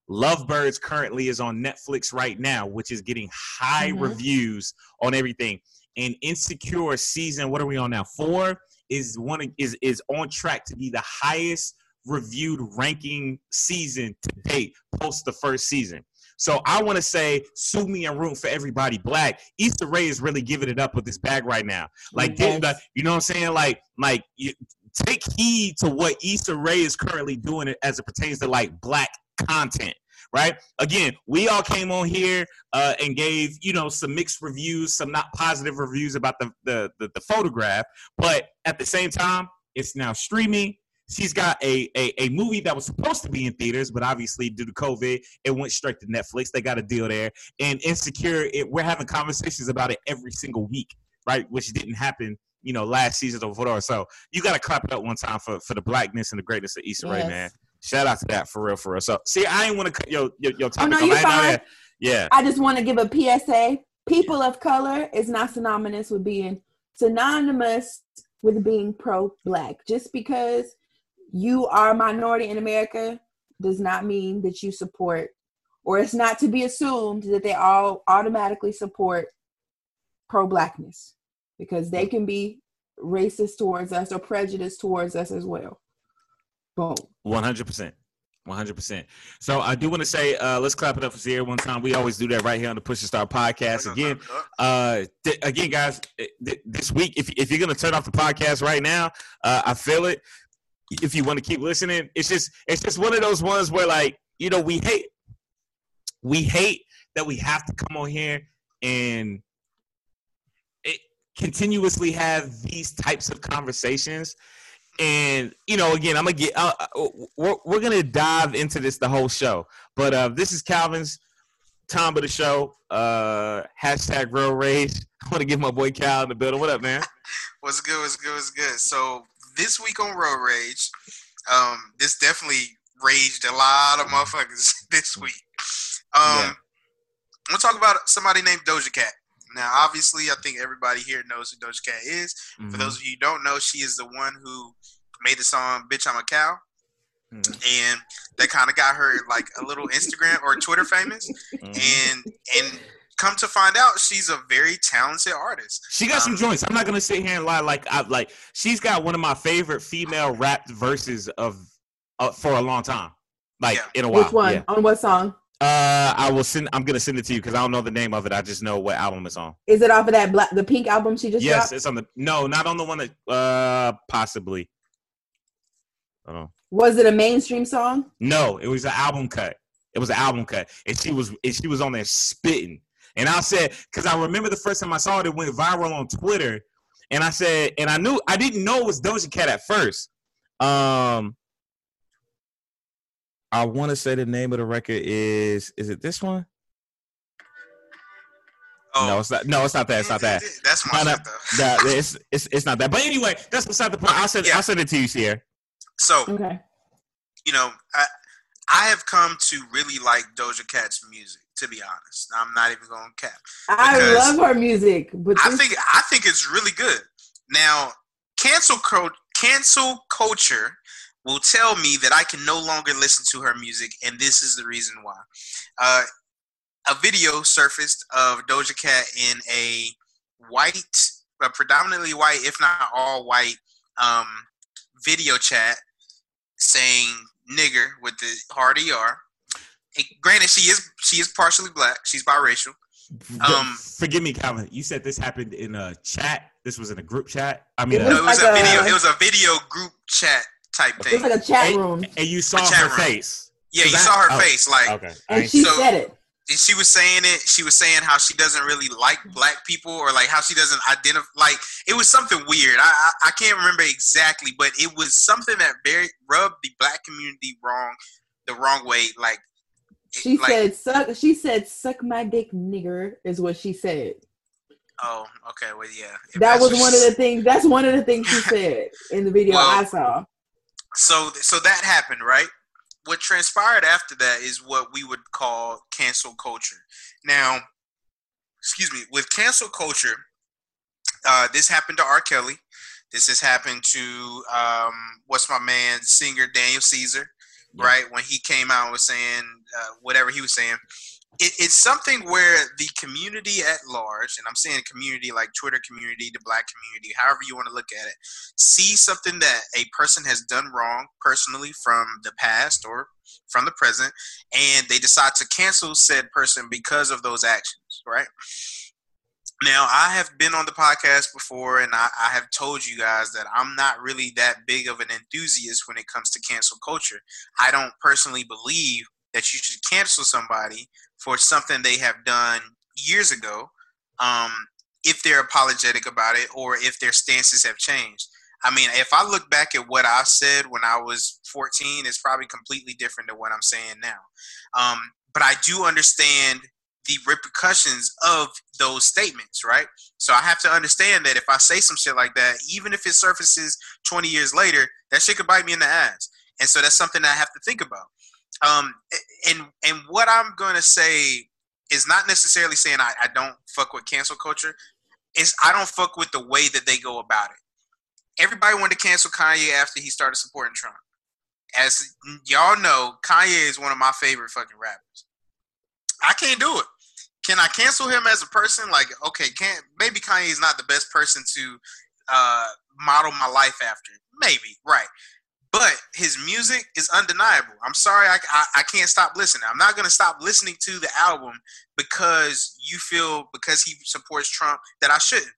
Lovebirds currently is on Netflix right now, which is getting high mm-hmm. reviews on everything. And Insecure season, what are we on now? Four is one is is on track to be the highest reviewed ranking season to date post the first season. So I want to say, sue me and room for everybody black. Issa Rae is really giving it up with this bag right now. Like, yes. you know what I'm saying? Like, like you, take heed to what Issa Rae is currently doing as it pertains to like black content right? Again, we all came on here uh, and gave you know some mixed reviews, some not positive reviews about the, the the, the photograph, but at the same time, it's now streaming she's got a, a, a movie that was supposed to be in theaters, but obviously due to COVID, it went straight to Netflix. They got a deal there. And Insecure, it, we're having conversations about it every single week, right? Which didn't happen, you know, last season or whatever. So you got to clap it up one time for, for the blackness and the greatness of Issa yes. Rae, man. Shout out to that for real, for real. So see, I ain't want to cut your your, your topic. Oh, no, you're fine. Yeah. I just want to give a PSA. People of color is not synonymous with being synonymous with being pro-black. Just because you are a minority in America does not mean that you support, or it's not to be assumed that they all automatically support pro blackness because they can be racist towards us or prejudiced towards us as well. Boom. One hundred percent. One hundred percent. So I do want to say, uh, let's clap it up for Zero one time. We always do that right here on the Push to Start podcast. Again, uh, th- again, guys, th- this week, if if you're gonna turn off the podcast right now, uh, I feel it. If you want to keep listening, it's just it's just one of those ones where like you know we hate we hate that we have to come on here and it continuously have these types of conversations. And you know again i'm gonna get uh, uh, we're, we're gonna dive into this the whole show. But uh this is calvin's time of the show. Uh hashtag real rage i want to give my boy cal in the building. What up man? What's good what's good what's good? So this week on road rage um this definitely raged a lot of motherfuckers this week um yeah. gonna talk about somebody named doja cat now, obviously, I think everybody here knows who Doja Cat is. Mm-hmm. For those of you who don't know, she is the one who made the song "Bitch I'm a Cow," mm-hmm. and that kind of got her like a little Instagram or Twitter famous. Mm-hmm. And and come to find out, she's a very talented artist. She got um, some joints. I'm not gonna sit here and lie. Like I like, she's got one of my favorite female rap verses of uh, for a long time. Like yeah. in a while. Which one? Yeah. On what song? Uh, I will send. I'm gonna send it to you because I don't know the name of it. I just know what album it's on. Is it off of that black, the pink album she just? Yes, dropped? it's on the. No, not on the one that. Uh, possibly. I don't know. Was it a mainstream song? No, it was an album cut. It was an album cut, and she was and she was on there spitting. And I said, because I remember the first time I saw it, it went viral on Twitter, and I said, and I knew I didn't know it was Doja Cat at first. Um, I want to say the name of the record is is it this one? Oh. No, it's not. No, it's not that. It's not that. That's my no, no, it's, it's it's not that. But anyway, that's beside the point. I'll send yeah. I'll send it to you, Sierra. So, okay. you know, I I have come to really like Doja Cat's music. To be honest, I'm not even going to cap. I love her music, but I think I think it's really good. Now, cancel co- cancel culture will tell me that I can no longer listen to her music, and this is the reason why. Uh, a video surfaced of Doja Cat in a white, but predominantly white, if not all white, um, video chat saying "nigger" with the hard er. And granted, she is she is partially black. She's biracial. Um, Forgive me, Calvin. You said this happened in a chat. This was in a group chat. I mean, no, it was like a video. A, it was a video group chat type thing. It was like a chat room. And, and you saw her room. face. Yeah, you that, saw her oh, face. Like, okay. And she so, said it. She was saying it. She was saying how she doesn't really like black people, or like how she doesn't identify. Like it was something weird. I, I, I can't remember exactly, but it was something that very rubbed the black community wrong, the wrong way. Like she like, said, "Suck." She said, "Suck my dick, nigger," is what she said. Oh, okay. Well, yeah. If that was one of the things. That's one of the things she said in the video well, I saw so so that happened, right? What transpired after that is what we would call cancel culture. Now, excuse me, with cancel culture, uh, this happened to R. Kelly. This has happened to um, what's my man, singer Daniel Caesar, yeah. right? When he came out and was saying uh, whatever he was saying, it, it's something where the community at large, and I'm saying community like Twitter community, the black community, however you want to look at it, see something that a person has done wrong personally from the past or from the present, and they decide to cancel said person because of those actions, right? Now, I have been on the podcast before, and I, I, have told you guys that I'm not really that big of an enthusiast when it comes to cancel culture. I don't personally believe that you should cancel somebody for something they have done years ago um, if they're apologetic about it or if their stances have changed. I mean, if I look back at what I said when I was 14, it's probably completely different than what I'm saying now. Um, but I do understand the repercussions of those statements, right? So I have to understand that if I say some shit like that, even if it surfaces 20 years later, that shit could bite me in the ass. And so that's something that I have to think about. Um, and and what I'm gonna say is not necessarily saying I, I don't fuck with cancel culture. Is I don't fuck with the way that they go about it. Everybody wanted to cancel Kanye after he started supporting Trump. As y'all know, Kanye is one of my favorite fucking rappers. I can't do it. Can I cancel him as a person? Like, okay, can't maybe Kanye is not the best person to uh, model my life after. Maybe, right. But his music is undeniable. I'm sorry, I, I, I can't stop listening. I'm not gonna stop listening to the album because you feel because he supports Trump that I shouldn't.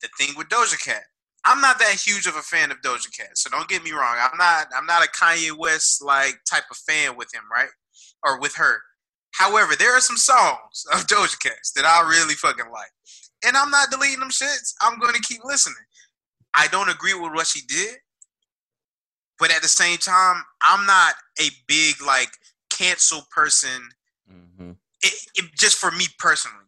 The thing with Doja Cat, I'm not that huge of a fan of Doja Cat, so don't get me wrong. I'm not I'm not a Kanye West like type of fan with him, right? Or with her. However, there are some songs of Doja Cat that I really fucking like. And I'm not deleting them shits. I'm gonna keep listening. I don't agree with what she did, but at the same time, I'm not a big like cancel person. Mm-hmm. It, it, just for me personally,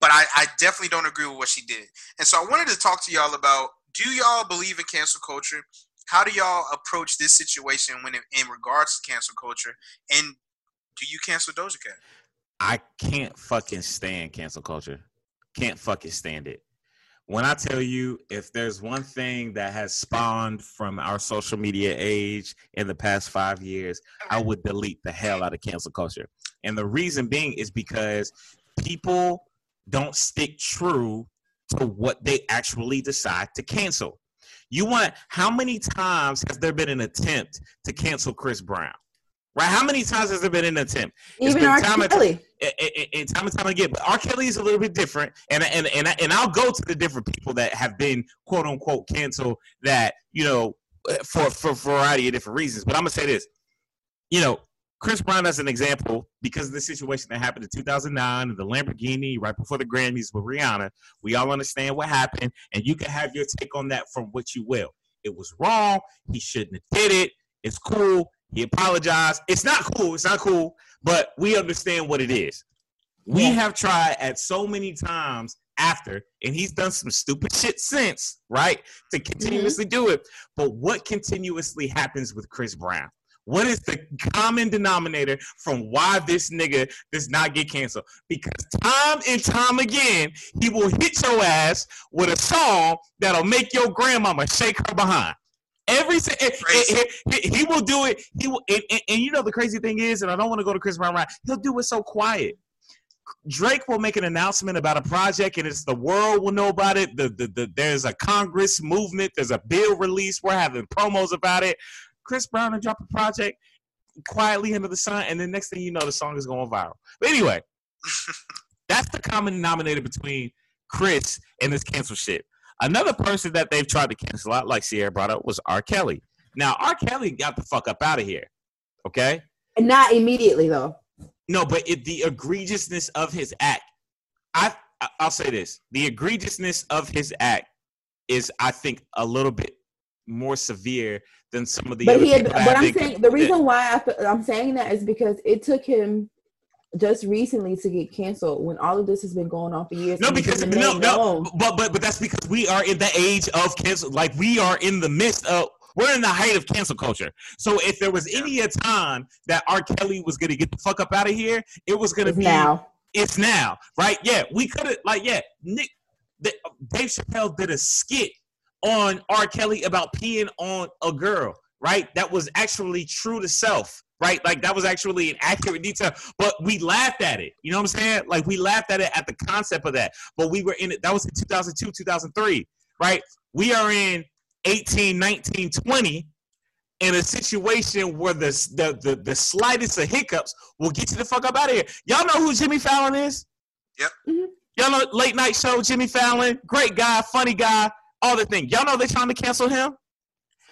but I, I definitely don't agree with what she did. And so I wanted to talk to y'all about: Do y'all believe in cancel culture? How do y'all approach this situation when it, in regards to cancel culture? And do you cancel Doja Cat? I can't fucking stand cancel culture. Can't fucking stand it when I tell you, if there's one thing that has spawned from our social media age in the past five years, I would delete the hell out of cancel culture. And the reason being is because people don't stick true to what they actually decide to cancel. You want how many times has there been an attempt to cancel Chris Brown? Right? How many times has there been an attempt? Even R. Kelly. And, and time and time again, but R. Kelly is a little bit different, and and and and I'll go to the different people that have been quote unquote canceled that you know eh, for for a variety of different reasons. But I'm gonna say this, you know, Chris Brown as an example because of the situation that happened in 2009 the Lamborghini right before the Grammys with Rihanna. We all understand what happened, and you can have your take on that from what you will. It was wrong. He shouldn't have did it. It's cool. He apologized. It's not cool. It's not cool, but we understand what it is. We have tried at so many times after, and he's done some stupid shit since, right? To continuously mm-hmm. do it. But what continuously happens with Chris Brown? What is the common denominator from why this nigga does not get canceled? Because time and time again, he will hit your ass with a song that'll make your grandmama shake her behind. Every eh, eh, eh, he, he, will do it. He will, and, and, and, you know the crazy thing is, and I don't want to go to Chris Brown. Right, he'll do it so quiet. Drake will make an announcement about a project, and it's the world will know about it. The, the, the there's a Congress movement. There's a bill release. We're having promos about it. Chris Brown will drop a project quietly under the sun, and then next thing you know, the song is going viral. But anyway, that's the common denominator between Chris and this cancel shit. Another person that they've tried to cancel out, like Sierra brought up, was R. Kelly. Now, R. Kelly got the fuck up out of here. Okay? And not immediately though. No, but it, the egregiousness of his act. I I'll say this: the egregiousness of his act is, I think, a little bit more severe than some of the. But he, had, but I'm saying the reason why I, I'm saying that is because it took him just recently to get canceled when all of this has been going on for years. No, because no, no, but but but that's because we are in the age of cancel. Like we are in the midst of. We're in the height of cancel culture. So if there was any a time that R. Kelly was gonna get the fuck up out of here, it was gonna it's be now. It's now, right? Yeah, we could have like yeah, Nick, the, Dave Chappelle did a skit on R. Kelly about peeing on a girl, right? That was actually true to self right? Like that was actually an accurate detail, but we laughed at it. You know what I'm saying? Like we laughed at it at the concept of that, but we were in it. That was in 2002, 2003, right? We are in 18, 19, 20 in a situation where the, the, the, the slightest of hiccups will get you the fuck up out of here. Y'all know who Jimmy Fallon is? Yep. Mm-hmm. Y'all know late night show Jimmy Fallon, great guy, funny guy, all the things. Y'all know they're trying to cancel him.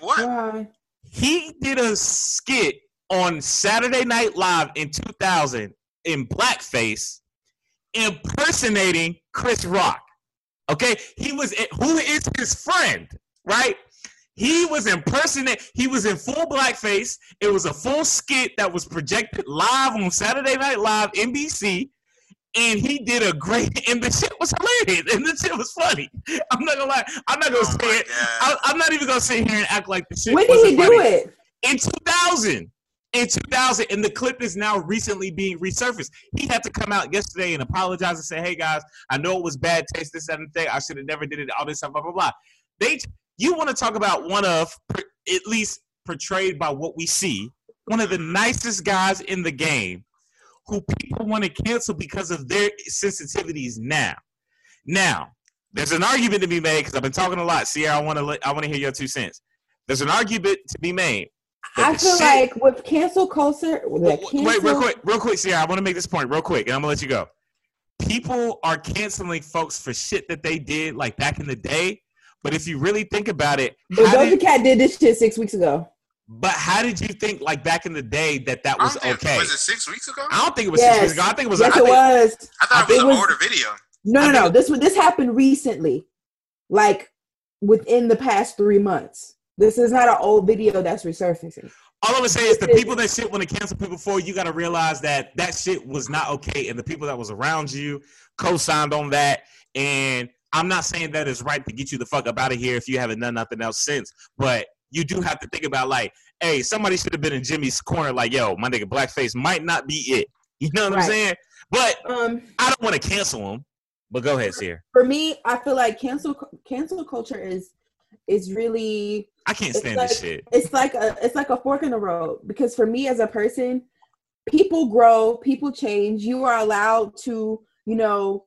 What? He did a skit on Saturday Night Live in 2000 in blackface impersonating Chris Rock. Okay, he was who is his friend, right? He was impersonating. He was in full blackface. It was a full skit that was projected live on Saturday Night Live, NBC, and he did a great. And the shit was hilarious, and the shit was funny. I'm not gonna lie. I'm not gonna oh say it. I, am not even gonna sit here and act like the shit. When did he do it? In 2000 in 2000 and the clip is now recently being resurfaced he had to come out yesterday and apologize and say hey guys i know it was bad taste this and thing i should have never did it all this stuff blah blah blah they you want to talk about one of at least portrayed by what we see one of the nicest guys in the game who people want to cancel because of their sensitivities now now there's an argument to be made because I've been talking a lot. Sierra, I want to I want to hear your two cents. There's an argument to be made. I feel shit, like with cancel culture, wait, cancel, wait, real quick, real quick, Sierra. I want to make this point real quick, and I'm gonna let you go. People are canceling folks for shit that they did like back in the day. But if you really think about it, but Doja did, Cat did this shit six weeks ago. But how did you think, like back in the day, that that was okay? Was it six weeks ago? I don't think it was yes. six weeks ago. I think it was. Yes, I think, it was. I thought it was it an was, older video. No, no, no. This this happened recently, like within the past three months. This is not an old video that's resurfacing. All I'm gonna say is the people that shit want to cancel people for you got to realize that that shit was not okay, and the people that was around you co-signed on that. And I'm not saying that it's right to get you the fuck up out of here if you haven't done nothing else since, but you do have to think about like, hey, somebody should have been in Jimmy's corner, like, yo, my nigga, blackface might not be it. You know what right. I'm saying? But um, I don't want to cancel him. But go ahead, Sierra. For me, I feel like cancel cancel culture is is really I can't stand like, this shit. It's like a it's like a fork in the road because for me as a person, people grow, people change. You are allowed to, you know,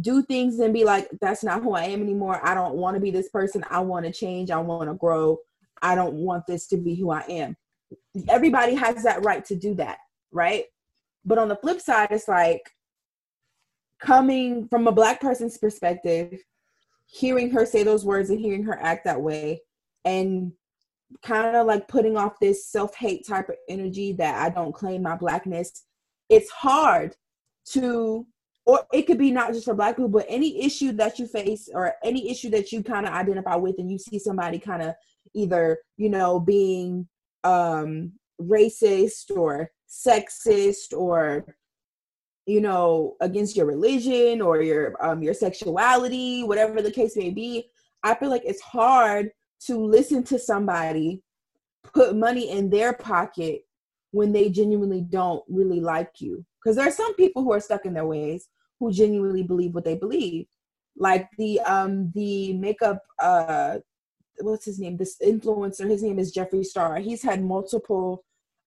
do things and be like, that's not who I am anymore. I don't want to be this person. I want to change. I want to grow. I don't want this to be who I am. Everybody has that right to do that, right? But on the flip side, it's like coming from a black person's perspective, hearing her say those words and hearing her act that way, and kind of like putting off this self hate type of energy that I don't claim my blackness, it's hard to, or it could be not just for black people, but any issue that you face or any issue that you kind of identify with, and you see somebody kind of either, you know, being um racist or sexist or you know against your religion or your um your sexuality whatever the case may be i feel like it's hard to listen to somebody put money in their pocket when they genuinely don't really like you. Because there are some people who are stuck in their ways who genuinely believe what they believe. Like the um the makeup uh what's his name? This influencer his name is jeffree star. He's had multiple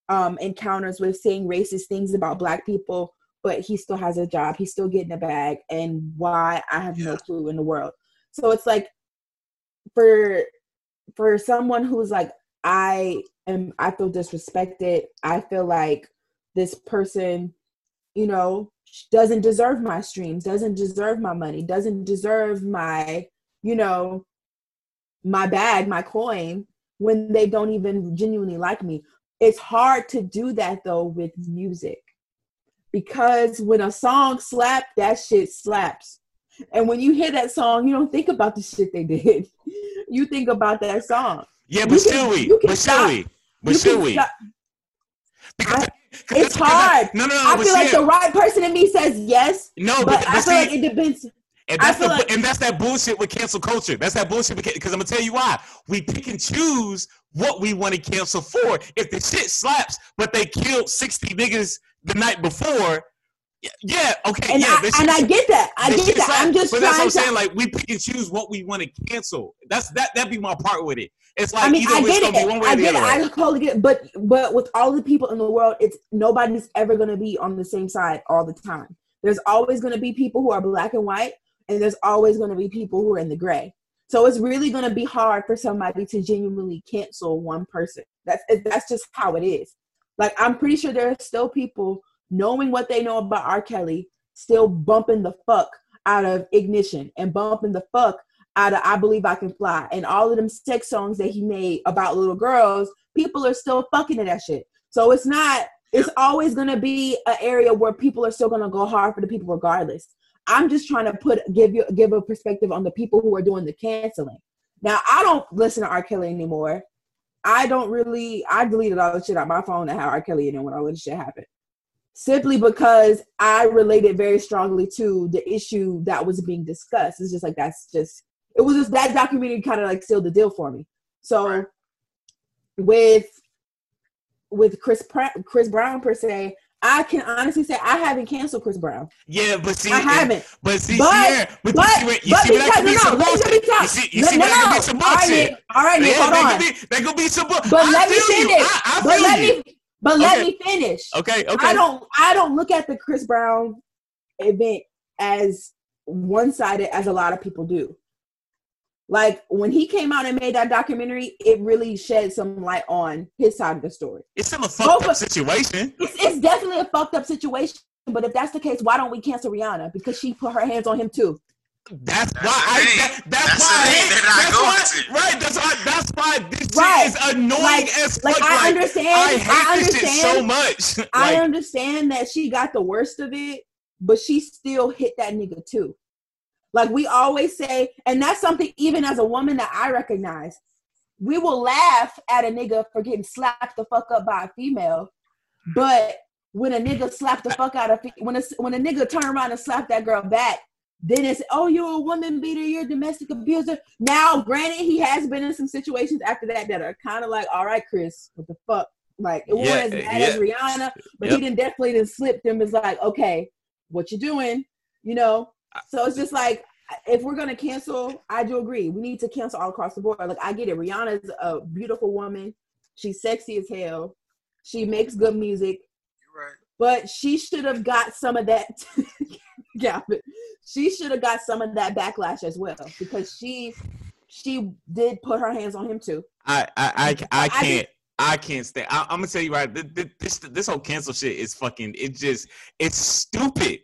um encounters with saying racist things about black people but he still has a job. He's still getting a bag and why? I have yeah. no clue in the world. So it's like for for someone who's like i am i feel disrespected. I feel like this person you know doesn't deserve my streams doesn't deserve my money doesn't deserve my you know my bag my coin when they don't even genuinely like me. It's hard to do that though with music. Because when a song slaps, that shit slaps. And when you hear that song, you don't think about the shit they did. You think about that song. Yeah, but still we. But still we. But still we. Because, it's hard. no, no, no. I feel like the right person in me says yes. No, but, but I feel like it depends. And that's, the, like, and that's that bullshit with cancel culture. That's that bullshit because I'm gonna tell you why. We pick and choose what we want to cancel for. If the shit slaps, but they killed 60 niggas the night before, yeah, okay, and yeah, I, and I get that. I get that. I'm just but trying that's what I'm to, saying. Like we pick and choose what we want to cancel. That's that. That be my part with it. It's like I mean, I get it. I get it. I totally get it. But but with all the people in the world, it's nobody's ever going to be on the same side all the time. There's always going to be people who are black and white, and there's always going to be people who are in the gray. So it's really going to be hard for somebody to genuinely cancel one person. That's that's just how it is. Like I'm pretty sure there are still people knowing what they know about R. Kelly, still bumping the fuck out of Ignition and bumping the fuck out of I Believe I Can Fly and all of them sex songs that he made about little girls, people are still fucking to that shit. So it's not, it's always gonna be an area where people are still gonna go hard for the people regardless. I'm just trying to put give you give a perspective on the people who are doing the canceling. Now I don't listen to R. Kelly anymore. I don't really I deleted all the shit out my phone that had R. Kelly in it when all this shit happened simply because I related very strongly to the issue that was being discussed. It's just like that's just it was just that documentary kind of like sealed the deal for me. So right. with with Chris Chris Brown per se, I can honestly say I haven't canceled Chris Brown. Yeah, but see, I haven't. But see, but, yeah, but, but, you see, you see because, that could be some bullshit. You see, you see no, that could be some bullshit. All right, Nick, hold on. That could be some bullshit. But let me finish. But let me but let me finish. Okay, okay. I don't I don't look at the Chris Brown event as one sided as a lot of people do. Like when he came out and made that documentary, it really shed some light on his side of the story. It's still a fucked up situation. It's, it's definitely a fucked up situation. But if that's the case, why don't we cancel Rihanna? Because she put her hands on him too. That's, that's why I. That, that's, that's why. I, that's why. Right. That's why. That's why this right. is annoying like, as fuck. Like, I understand. I hate I understand, this shit so much. like, I understand that she got the worst of it, but she still hit that nigga too. Like we always say, and that's something even as a woman that I recognize. We will laugh at a nigga for getting slapped the fuck up by a female, but when a nigga slap the fuck out of when a when a nigga turn around and slap that girl back, then it's oh you're a woman beater, you're a domestic abuser. Now, granted, he has been in some situations after that that are kind of like, all right, Chris, what the fuck? Like it yeah, was bad yeah. as Rihanna, but yep. he didn't definitely didn't slip them. Is like, okay, what you doing? You know, so it's just like if we're gonna cancel, I do agree. We need to cancel all across the board. Like I get it. Rihanna's a beautiful woman. She's sexy as hell. She makes good music. Right. But she should have got some of that. Gavin, she should have got some of that backlash as well because she she did put her hands on him too. I I I, I can't. I can't stand. I, am gonna tell you right. This, this this whole cancel shit is fucking. It just it's stupid.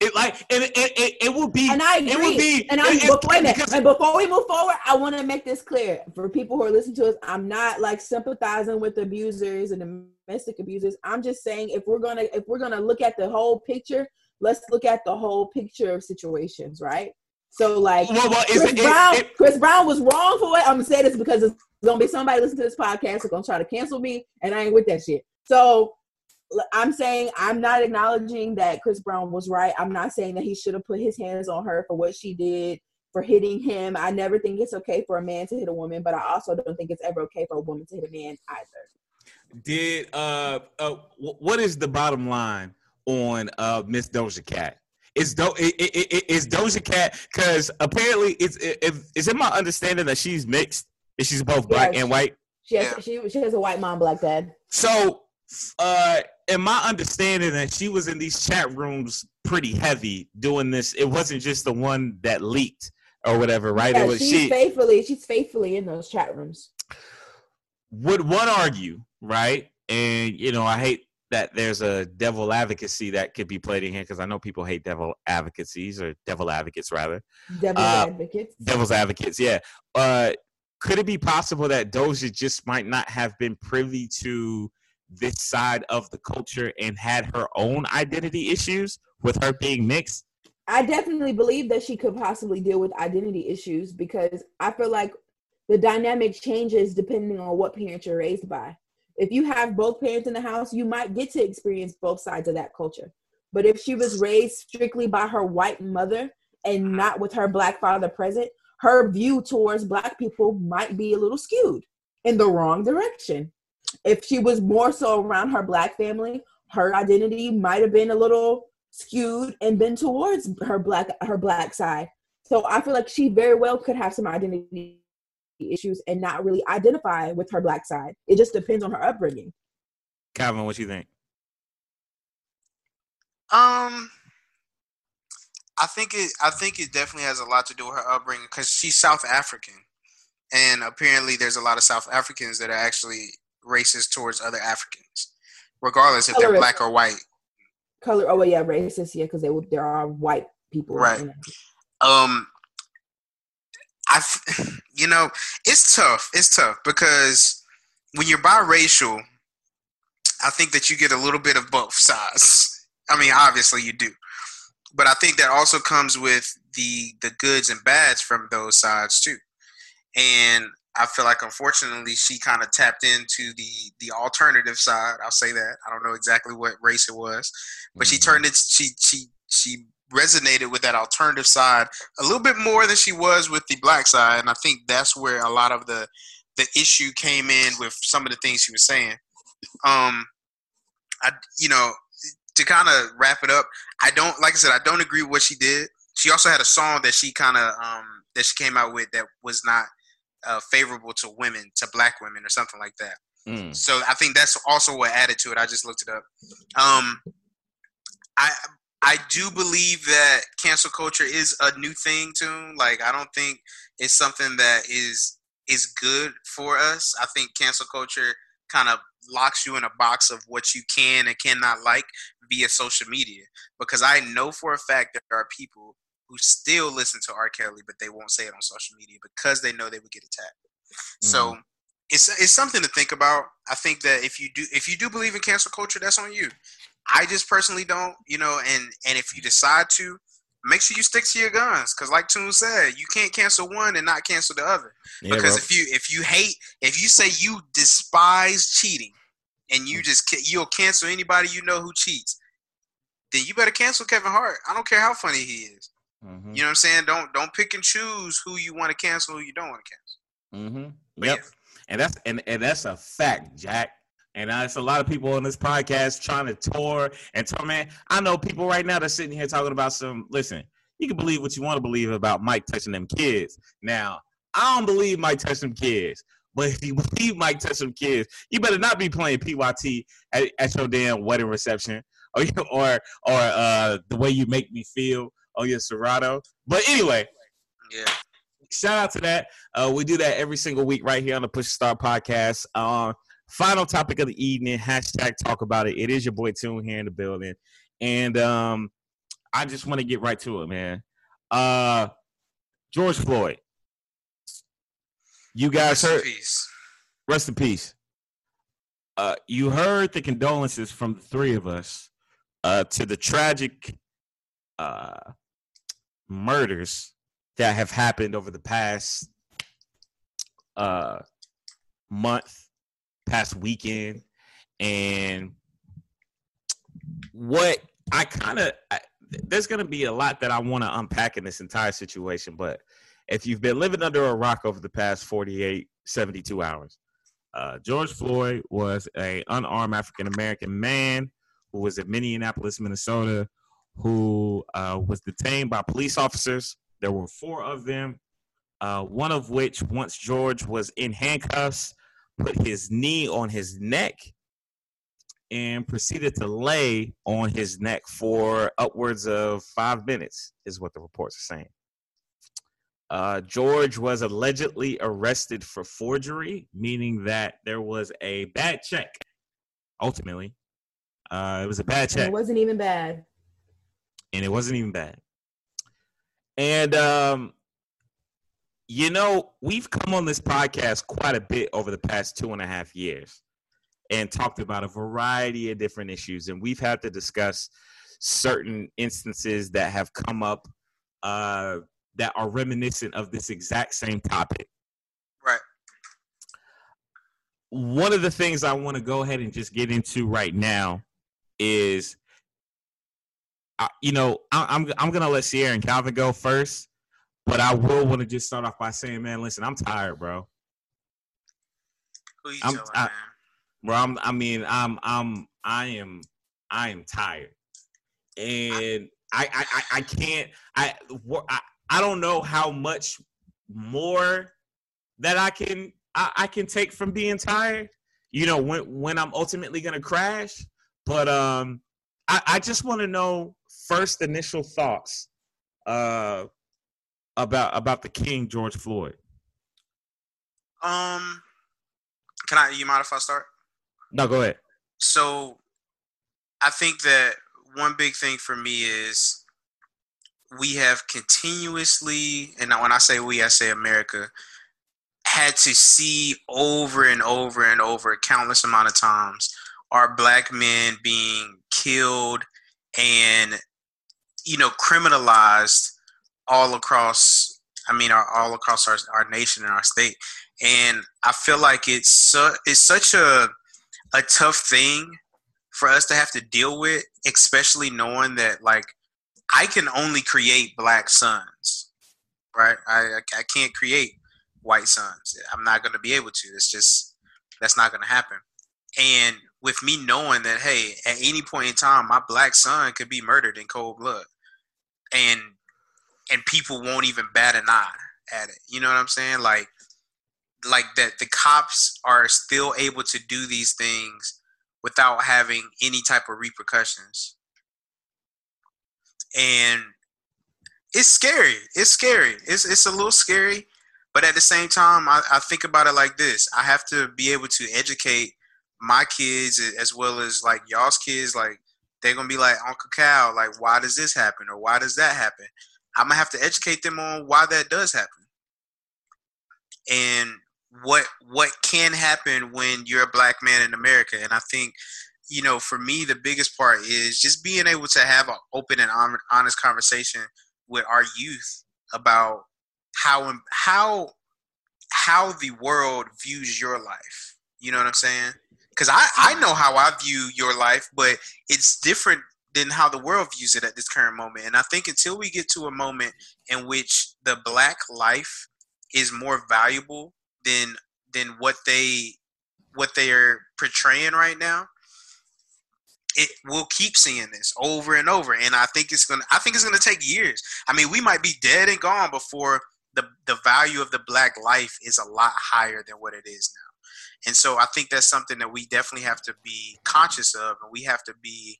It like and it, it, it will be and I agree. It will be, and I before, because, and before we move forward, I want to make this clear for people who are listening to us. I'm not like sympathizing with abusers and domestic abusers. I'm just saying if we're gonna if we're gonna look at the whole picture, let's look at the whole picture of situations, right? So like well, well, Chris it, Brown, it, Chris Brown was wrong for what I'm gonna say this because it's gonna be somebody listening to this podcast who's gonna try to cancel me, and I ain't with that shit. So I'm saying I'm not acknowledging that Chris Brown was right. I'm not saying that he should have put his hands on her for what she did for hitting him. I never think it's okay for a man to hit a woman, but I also don't think it's ever okay for a woman to hit a man either. Did uh, uh what is the bottom line on uh Miss Doja Cat? Is Do is Doja Cat because apparently it's it, it's in my understanding that she's mixed. She's both black yeah, and white. She has, she, she has a white mom, black dad. So uh in my understanding that she was in these chat rooms pretty heavy doing this it wasn't just the one that leaked or whatever right yeah, it was she's she faithfully she's faithfully in those chat rooms would one argue right and you know i hate that there's a devil advocacy that could be played in here because i know people hate devil advocacies or devil advocates rather devil uh, advocates devil's advocates yeah uh could it be possible that doja just might not have been privy to this side of the culture and had her own identity issues with her being mixed? I definitely believe that she could possibly deal with identity issues because I feel like the dynamic changes depending on what parents you're raised by. If you have both parents in the house, you might get to experience both sides of that culture. But if she was raised strictly by her white mother and uh-huh. not with her black father present, her view towards black people might be a little skewed in the wrong direction if she was more so around her black family, her identity might have been a little skewed and been towards her black her black side. So I feel like she very well could have some identity issues and not really identify with her black side. It just depends on her upbringing. Calvin, what you think? Um, I think it. I think it definitely has a lot to do with her upbringing because she's South African, and apparently there's a lot of South Africans that are actually racist towards other Africans, regardless if they're black or white. Color. Oh well, yeah, racist. Yeah, because they there are white people. Right. Um. I, you know, it's tough. It's tough because when you're biracial, I think that you get a little bit of both sides. I mean, obviously you do, but I think that also comes with the the goods and bads from those sides too. And I feel like unfortunately she kind of tapped into the the alternative side. I'll say that. I don't know exactly what race it was, but mm-hmm. she turned it. She she she resonated with that alternative side a little bit more than she was with the black side, and I think that's where a lot of the the issue came in with some of the things she was saying. Um, I you know to kind of wrap it up, I don't like I said I don't agree with what she did. She also had a song that she kind of um that she came out with that was not uh, favorable to women, to black women, or something like that. Mm. So I think that's also what added to it. I just looked it up. Um, I I do believe that cancel culture is a new thing too. Like I don't think it's something that is is good for us. I think cancel culture kind of locks you in a box of what you can and cannot like via social media. Because I know for a fact that there are people who still listen to R. Kelly, but they won't say it on social media because they know they would get attacked. Mm-hmm. So it's it's something to think about. I think that if you do if you do believe in cancel culture, that's on you. I just personally don't, you know, and and if you decide to, make sure you stick to your guns because like Toon said you can't cancel one and not cancel the other yeah, because bro. if you if you hate if you say you despise cheating and you just you'll cancel anybody you know who cheats then you better cancel kevin hart i don't care how funny he is mm-hmm. you know what i'm saying don't don't pick and choose who you want to cancel who you don't want to cancel mm-hmm. yep yeah. and that's and, and that's a fact jack and uh, it's a lot of people on this podcast trying to tour and tour, man. I know people right now that's sitting here talking about some. Listen, you can believe what you want to believe about Mike touching them kids. Now, I don't believe Mike touched them kids. But if you believe Mike touched some kids, you better not be playing PYT at, at your damn wedding reception or or or uh, the way you make me feel on your Serato. But anyway, yeah. Shout out to that. Uh, we do that every single week right here on the Push Start podcast. Uh, final topic of the evening hashtag talk about it. It is your boy Tune here in the building. And um i just want to get right to it man. Uh george floyd. You guys rest heard in rest in peace. Uh you heard the condolences from the three of us uh to the tragic uh murders that have happened over the past uh month past weekend, and what I kind of there's going to be a lot that I want to unpack in this entire situation, but if you've been living under a rock over the past 48, 72 hours, uh, George Floyd was a unarmed African American man who was in Minneapolis, Minnesota, who uh, was detained by police officers. There were four of them, uh, one of which, once George was in handcuffs, put his knee on his neck and proceeded to lay on his neck for upwards of five minutes, is what the reports are saying. Uh, George was allegedly arrested for forgery, meaning that there was a bad check. Ultimately, uh, it was a bad check. And it wasn't even bad. And it wasn't even bad. And um, you know, we've come on this podcast quite a bit over the past two and a half years and talked about a variety of different issues. And we've had to discuss certain instances that have come up uh, that are reminiscent of this exact same topic. Right. One of the things I want to go ahead and just get into right now is, uh, you know, I, I'm I'm gonna let Sierra and Calvin go first but I will want to just start off by saying, man, listen, I'm tired, bro. Who you I'm, telling, I, man? Bro, I'm, I mean, I'm, I'm, I am, I am tired, and I, I, I, I can't, I, I, I don't know how much more that I can, I, I can take from being tired. You know, when, when I'm ultimately gonna crash, but um, I, I just want to know first initial thoughts. Uh, about about the King George Floyd? Um, can I? You mind if I start? No, go ahead. So, I think that one big thing for me is we have continuously, and when I say we, I say America, had to see over and over and over countless amount of times our black men being killed and you know criminalized all across I mean our, all across our, our nation and our state. And I feel like it's su- it's such a a tough thing for us to have to deal with, especially knowing that like I can only create black sons, right? I I can't create white sons. I'm not going to be able to. It's just that's not going to happen. And with me knowing that, hey, at any point in time, my black son could be murdered in cold blood, and and people won't even bat an eye at it. You know what I'm saying? Like like that the cops are still able to do these things without having any type of repercussions. and it's scary. It's scary. It's it's a little scary, but at the same time, I, I think about it like this: I have to be able to educate my kids as well as like y'all's kids. Like they're gonna be like Uncle Cal, like why does this happen or why does that happen? I'm gonna have to educate them on why that does happen and what what can happen when you're a black man in America. And I think you know, for me, the biggest part is just being able to have an open and honest conversation with our youth about how how how the world views your life. You know what I'm saying? Because I I know how I view your life, but it's different than how the world views it at this current moment. And I think until we get to a moment in which the black life is more valuable than than what they what they are portraying right now, it will keep seeing this over and over. And I think it's gonna I think it's gonna take years. I mean, we might be dead and gone before the the value of the black life is a lot higher than what it is now. And so I think that's something that we definitely have to be conscious of, and we have to be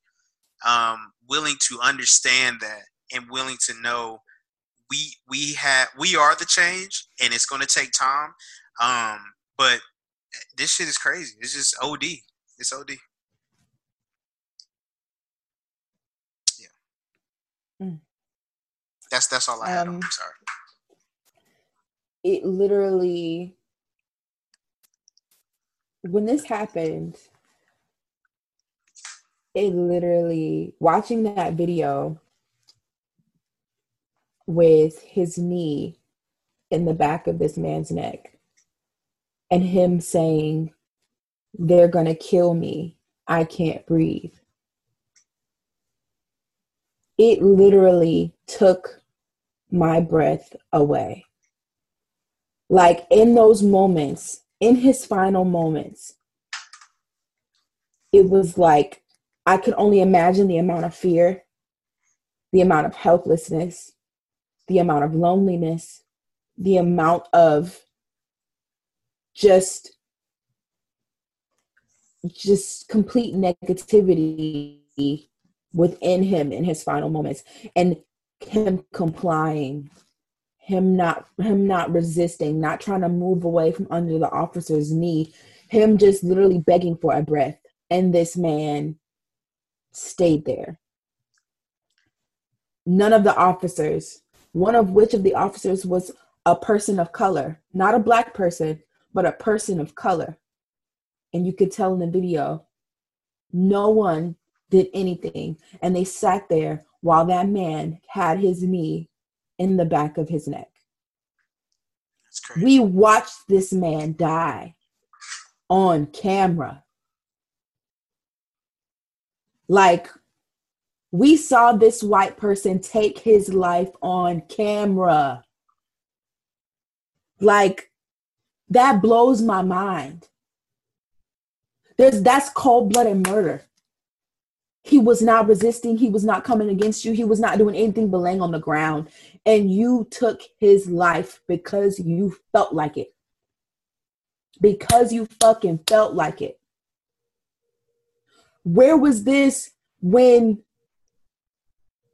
um, willing to understand that and willing to know we we have we are the change, and it's going to take time. Um, but this shit is crazy. It's just OD. It's OD. Yeah. Mm. That's that's all I have. Um, I'm sorry. It literally when this happened, it literally watching that video with his knee in the back of this man's neck and him saying, They're going to kill me. I can't breathe. It literally took my breath away. Like in those moments, in his final moments, it was like I could only imagine the amount of fear, the amount of helplessness, the amount of loneliness, the amount of just just complete negativity within him in his final moments and him complying him not him not resisting not trying to move away from under the officer's knee him just literally begging for a breath. And this man stayed there none of the officers one of which of the officers was a person of color, not a black person, but a person of color. And you could tell in the video, no one did anything. And they sat there while that man had his knee in the back of his neck. We watched this man die on camera. Like we saw this white person take his life on camera. Like, that blows my mind. There's that's cold-blooded murder. He was not resisting, he was not coming against you, he was not doing anything but laying on the ground. And you took his life because you felt like it. Because you fucking felt like it. Where was this when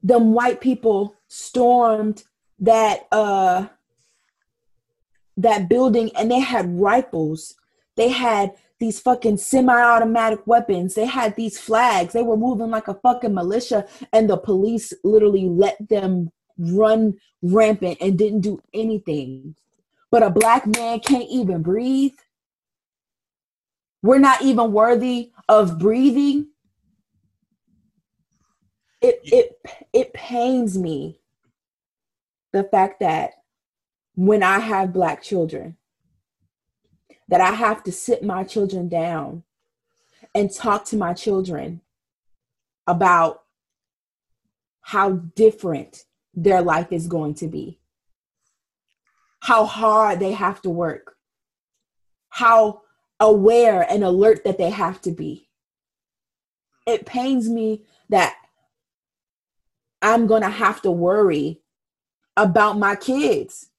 them white people stormed that uh that building and they had rifles. They had these fucking semi-automatic weapons. They had these flags. They were moving like a fucking militia and the police literally let them run rampant and didn't do anything. But a black man can't even breathe. We're not even worthy of breathing it it it pains me the fact that when I have black children, that I have to sit my children down and talk to my children about how different their life is going to be, how hard they have to work, how aware and alert that they have to be. It pains me that I'm going to have to worry about my kids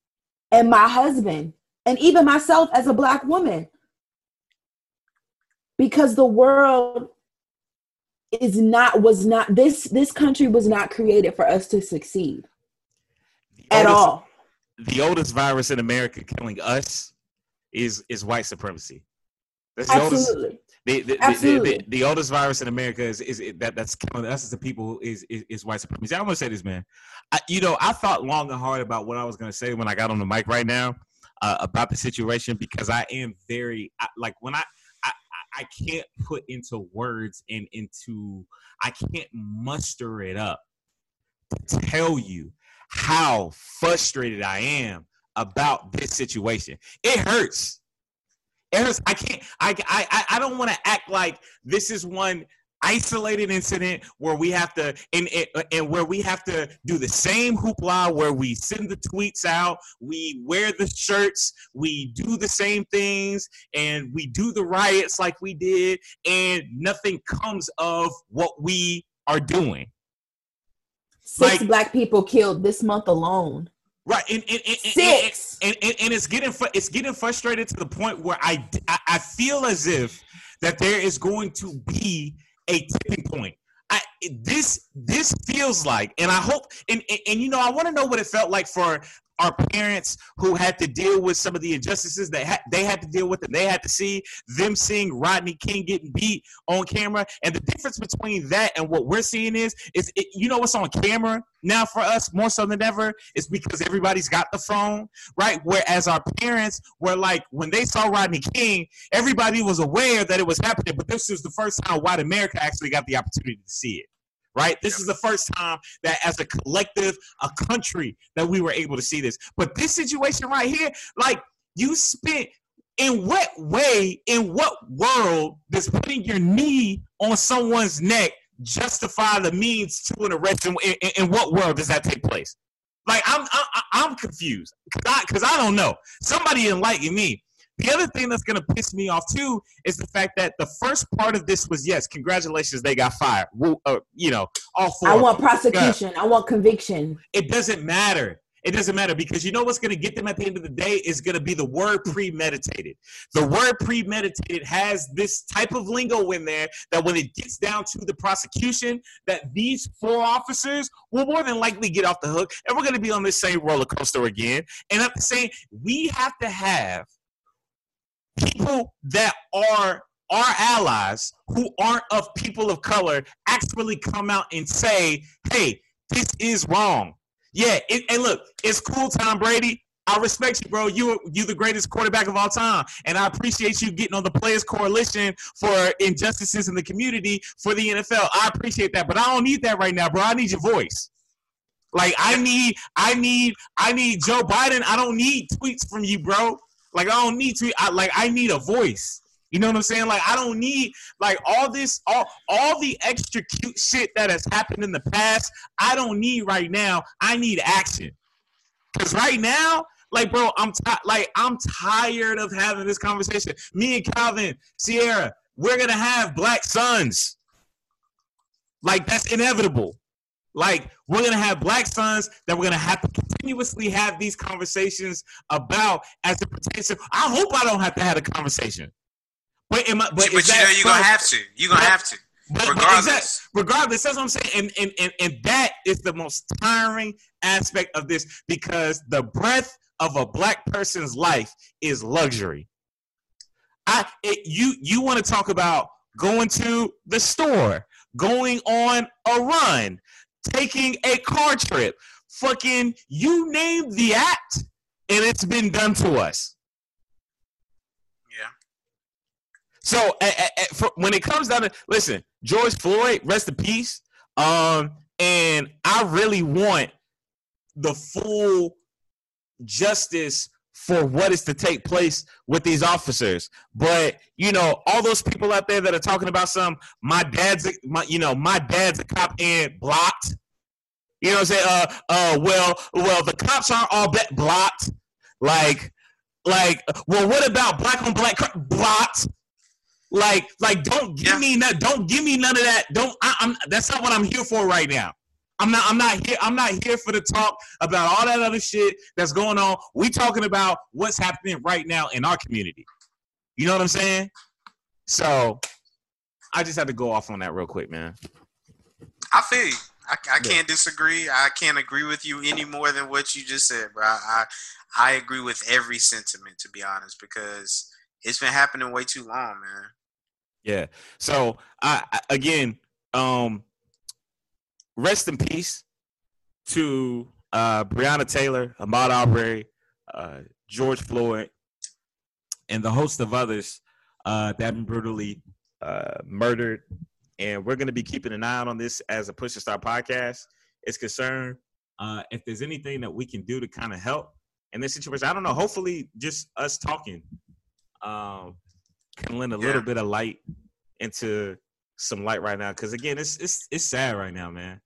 and my husband and even myself as a black woman because the world is not was not this this country was not created for us to succeed at oldest, all. The oldest virus in America killing us is is white supremacy. That's the Absolutely. oldest. The, the, Absolutely. The, the, the, oldest virus in America is, is, is that that's killing us as the people is, is, is white supremacy. I'm gonna say this, man. I, you know, I thought long and hard about what I was gonna say when I got on the mic right now uh, about the situation because I am very I, like when I, I I can't put into words and into I can't muster it up to tell you how frustrated I am about this situation. It hurts. I can't. I I I don't want to act like this is one isolated incident where we have to and, and and where we have to do the same hoopla where we send the tweets out, we wear the shirts, we do the same things, and we do the riots like we did, and nothing comes of what we are doing. Six Like- black people killed this month alone. Right, and and, and, and, Six. and, and, and it's getting it's getting frustrated to the point where I, I I feel as if that there is going to be a tipping point. I this this feels like, and I hope, and and, and you know, I want to know what it felt like for our parents who had to deal with some of the injustices that ha- they had to deal with and they had to see them seeing Rodney King getting beat on camera. And the difference between that and what we're seeing is, is it, you know what's on camera now for us more so than ever is because everybody's got the phone, right? Whereas our parents were like, when they saw Rodney King, everybody was aware that it was happening, but this was the first time white America actually got the opportunity to see it. Right? This is the first time that as a collective, a country, that we were able to see this. But this situation right here, like you spent in what way, in what world does putting your knee on someone's neck justify the means to an arrest? In, in, in what world does that take place? Like I'm, I'm, I'm confused because I, 'cause I don't know. Somebody enlighten me. The other thing that's gonna piss me off too is the fact that the first part of this was yes, congratulations, they got fired. Uh, you know, all four. I want prosecution. I want conviction. It doesn't matter. It doesn't matter because you know what's going to get them at the end of the day is going to be the word premeditated. The word premeditated has this type of lingo in there that when it gets down to the prosecution, that these four officers will more than likely get off the hook, and we're going to be on this same roller coaster again. And I'm saying we have to have people that are our allies who aren't of people of color actually come out and say, "Hey, this is wrong." Yeah, it, and look, it's cool, Tom Brady. I respect you, bro. You you the greatest quarterback of all time, and I appreciate you getting on the Players Coalition for injustices in the community for the NFL. I appreciate that, but I don't need that right now, bro. I need your voice. Like I need, I need, I need Joe Biden. I don't need tweets from you, bro. Like I don't need to. I, like I need a voice. You know what I'm saying? Like I don't need like all this, all all the extra cute shit that has happened in the past. I don't need right now. I need action. Cause right now, like bro, I'm ti- like I'm tired of having this conversation. Me and Calvin, Sierra, we're gonna have black sons. Like that's inevitable. Like we're gonna have black sons that we're gonna have to continuously have these conversations about as it pertains to. I hope I don't have to have a conversation. But, am I, but, But, you know you're gonna have to. You're gonna But- have to. but, but regardless. regardless, that's what I'm saying. And, and, and, and that is the most tiring aspect of this because the breadth of a black person's life is luxury. I it, you you want to talk about going to the store, going on a run, taking a car trip, fucking you name the act, and it's been done to us. Yeah. So for, when it comes down to listen, George Floyd, rest in peace. Um, and I really want the full justice for what is to take place with these officers. But you know, all those people out there that are talking about some, my dad's, a, my, you know, my dad's a cop and blocked. You know what I'm saying? Uh, uh, well, well, the cops aren't all bet blocked. Like, like, well, what about black on black cr- blocked? Like, like, don't give Yeah. me none. Don't give me none of that. Don't. I, I'm. That's not what I'm here for right now. I'm not. I'm not here. I'm not here for the talk about all that other shit that's going on. We talking about what's happening right now in our community. You know what I'm saying? So, I just had to go off on that real quick, man. I feel you. I, I can't disagree. I can't agree with you any more than what you just said, bro. I I agree with every sentiment to be honest, because it's been happening way too long, man. Yeah. So I, I again, um, rest in peace to uh, Breonna Taylor, Ahmaud Arbery, uh, George Floyd, and the host of others uh, that have been brutally uh, murdered. And we're going to be keeping an eye on this as a Push to Start podcast is concerned. Uh, if there's anything that we can do to kind of help in this situation, I don't know. Hopefully, just us talking um, can lend a yeah. little bit of light into some light right now. Because again, it's it's it's sad right now, man.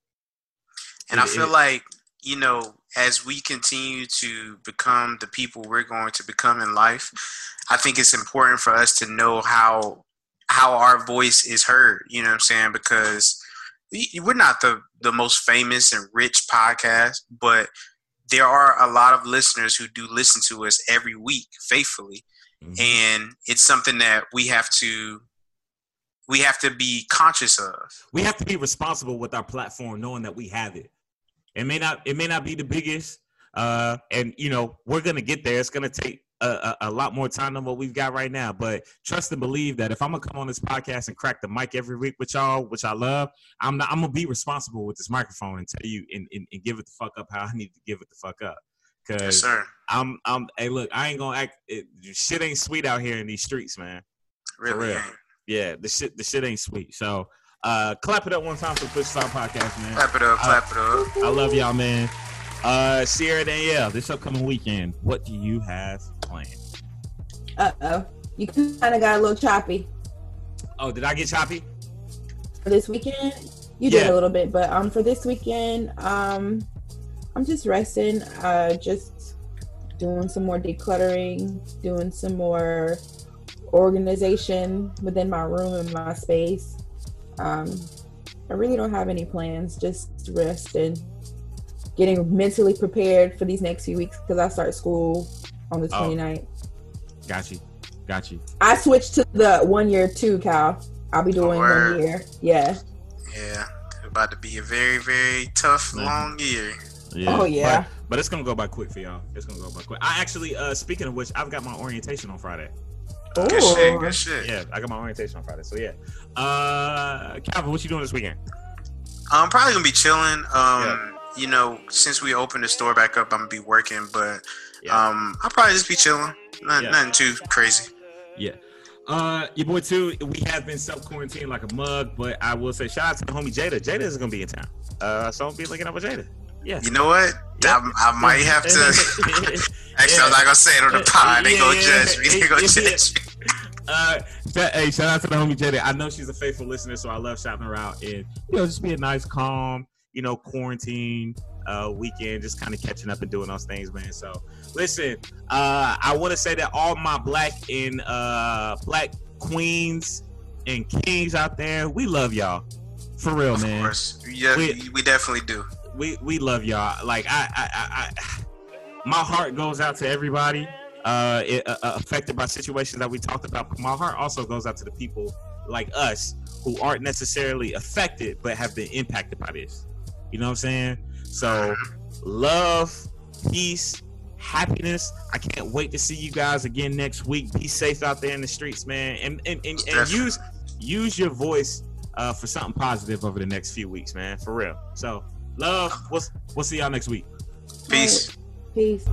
And it, I feel it, like you know, as we continue to become the people we're going to become in life, I think it's important for us to know how how our voice is heard. You know what I'm saying? Because we're not the the most famous and rich podcast, but there are a lot of listeners who do listen to us every week faithfully, mm-hmm. and it's something that we have to we have to be conscious of. We have to be responsible with our platform, knowing that we have it. It may not it may not be the biggest, uh, and you know we're gonna get there. It's gonna take a, a, a, lot more time than what we've got right now. But trust and believe that if I'm gonna come on this podcast and crack the mic every week with y'all, which I love, I'm not, I'm gonna be responsible with this microphone and tell you and, and, and give it the fuck up how I need to give it the fuck up. Cause yes, I'm I'm hey look, I ain't gonna act it, shit ain't sweet out here in these streets, man. Really? Yeah, the shit the shit ain't sweet. So uh, clap it up one time for Push Start Podcast, man. Clap it up, clap it up. I love y'all, man. Uh, Sierra Danielle, this upcoming weekend, what do you have planned? Uh oh, you kind of got a little choppy. Oh, did I get choppy? For this weekend, you yeah. did a little bit, but um, for this weekend, um, I'm just resting. Uh, just doing some more decluttering, doing some more organization within my room and my space. Um, I really don't have any plans, just rest and getting mentally prepared for these next few weeks because I start school on the 29th. Oh, got you. Got you. I switched to the one year too, Cal. I'll be doing oh, one year. Yeah. Yeah. About to be a very, very tough, mm-hmm. long year. Yeah. Oh yeah. But, but, it's gonna go by quick for y'all. It's gonna go by quick. I actually, uh speaking of which, I've got my orientation on Friday. Good shit. Good shit. Yeah, I got my orientation on Friday. So yeah. Uh, Calvin, what you doing this weekend? I'm probably gonna be chilling. Um, yeah. you know, since we opened the store back up, I'm gonna be working, but yeah. um, I'll probably just be chilling. Not, yeah. Nothing too crazy. Yeah. Uh, your boy too. We have been self quarantined like a mug, but I will say shout out to the homie Jada. Jada is gonna be in town. Uh, so I'll be looking up with Jada. Yeah. You know what? Yep. I, I, might have to. Actually, yeah. I'm not gonna say it on the pod. They yeah, gonna yeah, judge me. They gonna judge me. Uh, hey, shout out to the homie Jada. I know she's a faithful listener, so I love shouting her out. And you know, just be a nice, calm, you know, quarantine uh, weekend, just kind of catching up and doing those things, man. So, listen, uh, I want to say that all my black and uh, black queens and kings out there, we love y'all for real, of man. Course. Yeah, we, we definitely do. We we love y'all. Like I, I, I, I my heart goes out to everybody uh, it, uh, affected by situations that we talked about. My heart also goes out to the people like us who aren't necessarily affected but have been impacted by this. You know what I'm saying? So, love, peace, happiness. I can't wait to see you guys again next week. Be safe out there in the streets, man, and and, and, and use use your voice uh, for something positive over the next few weeks, man. For real. So, Love. We'll, we'll see y'all next week. Peace. Peace.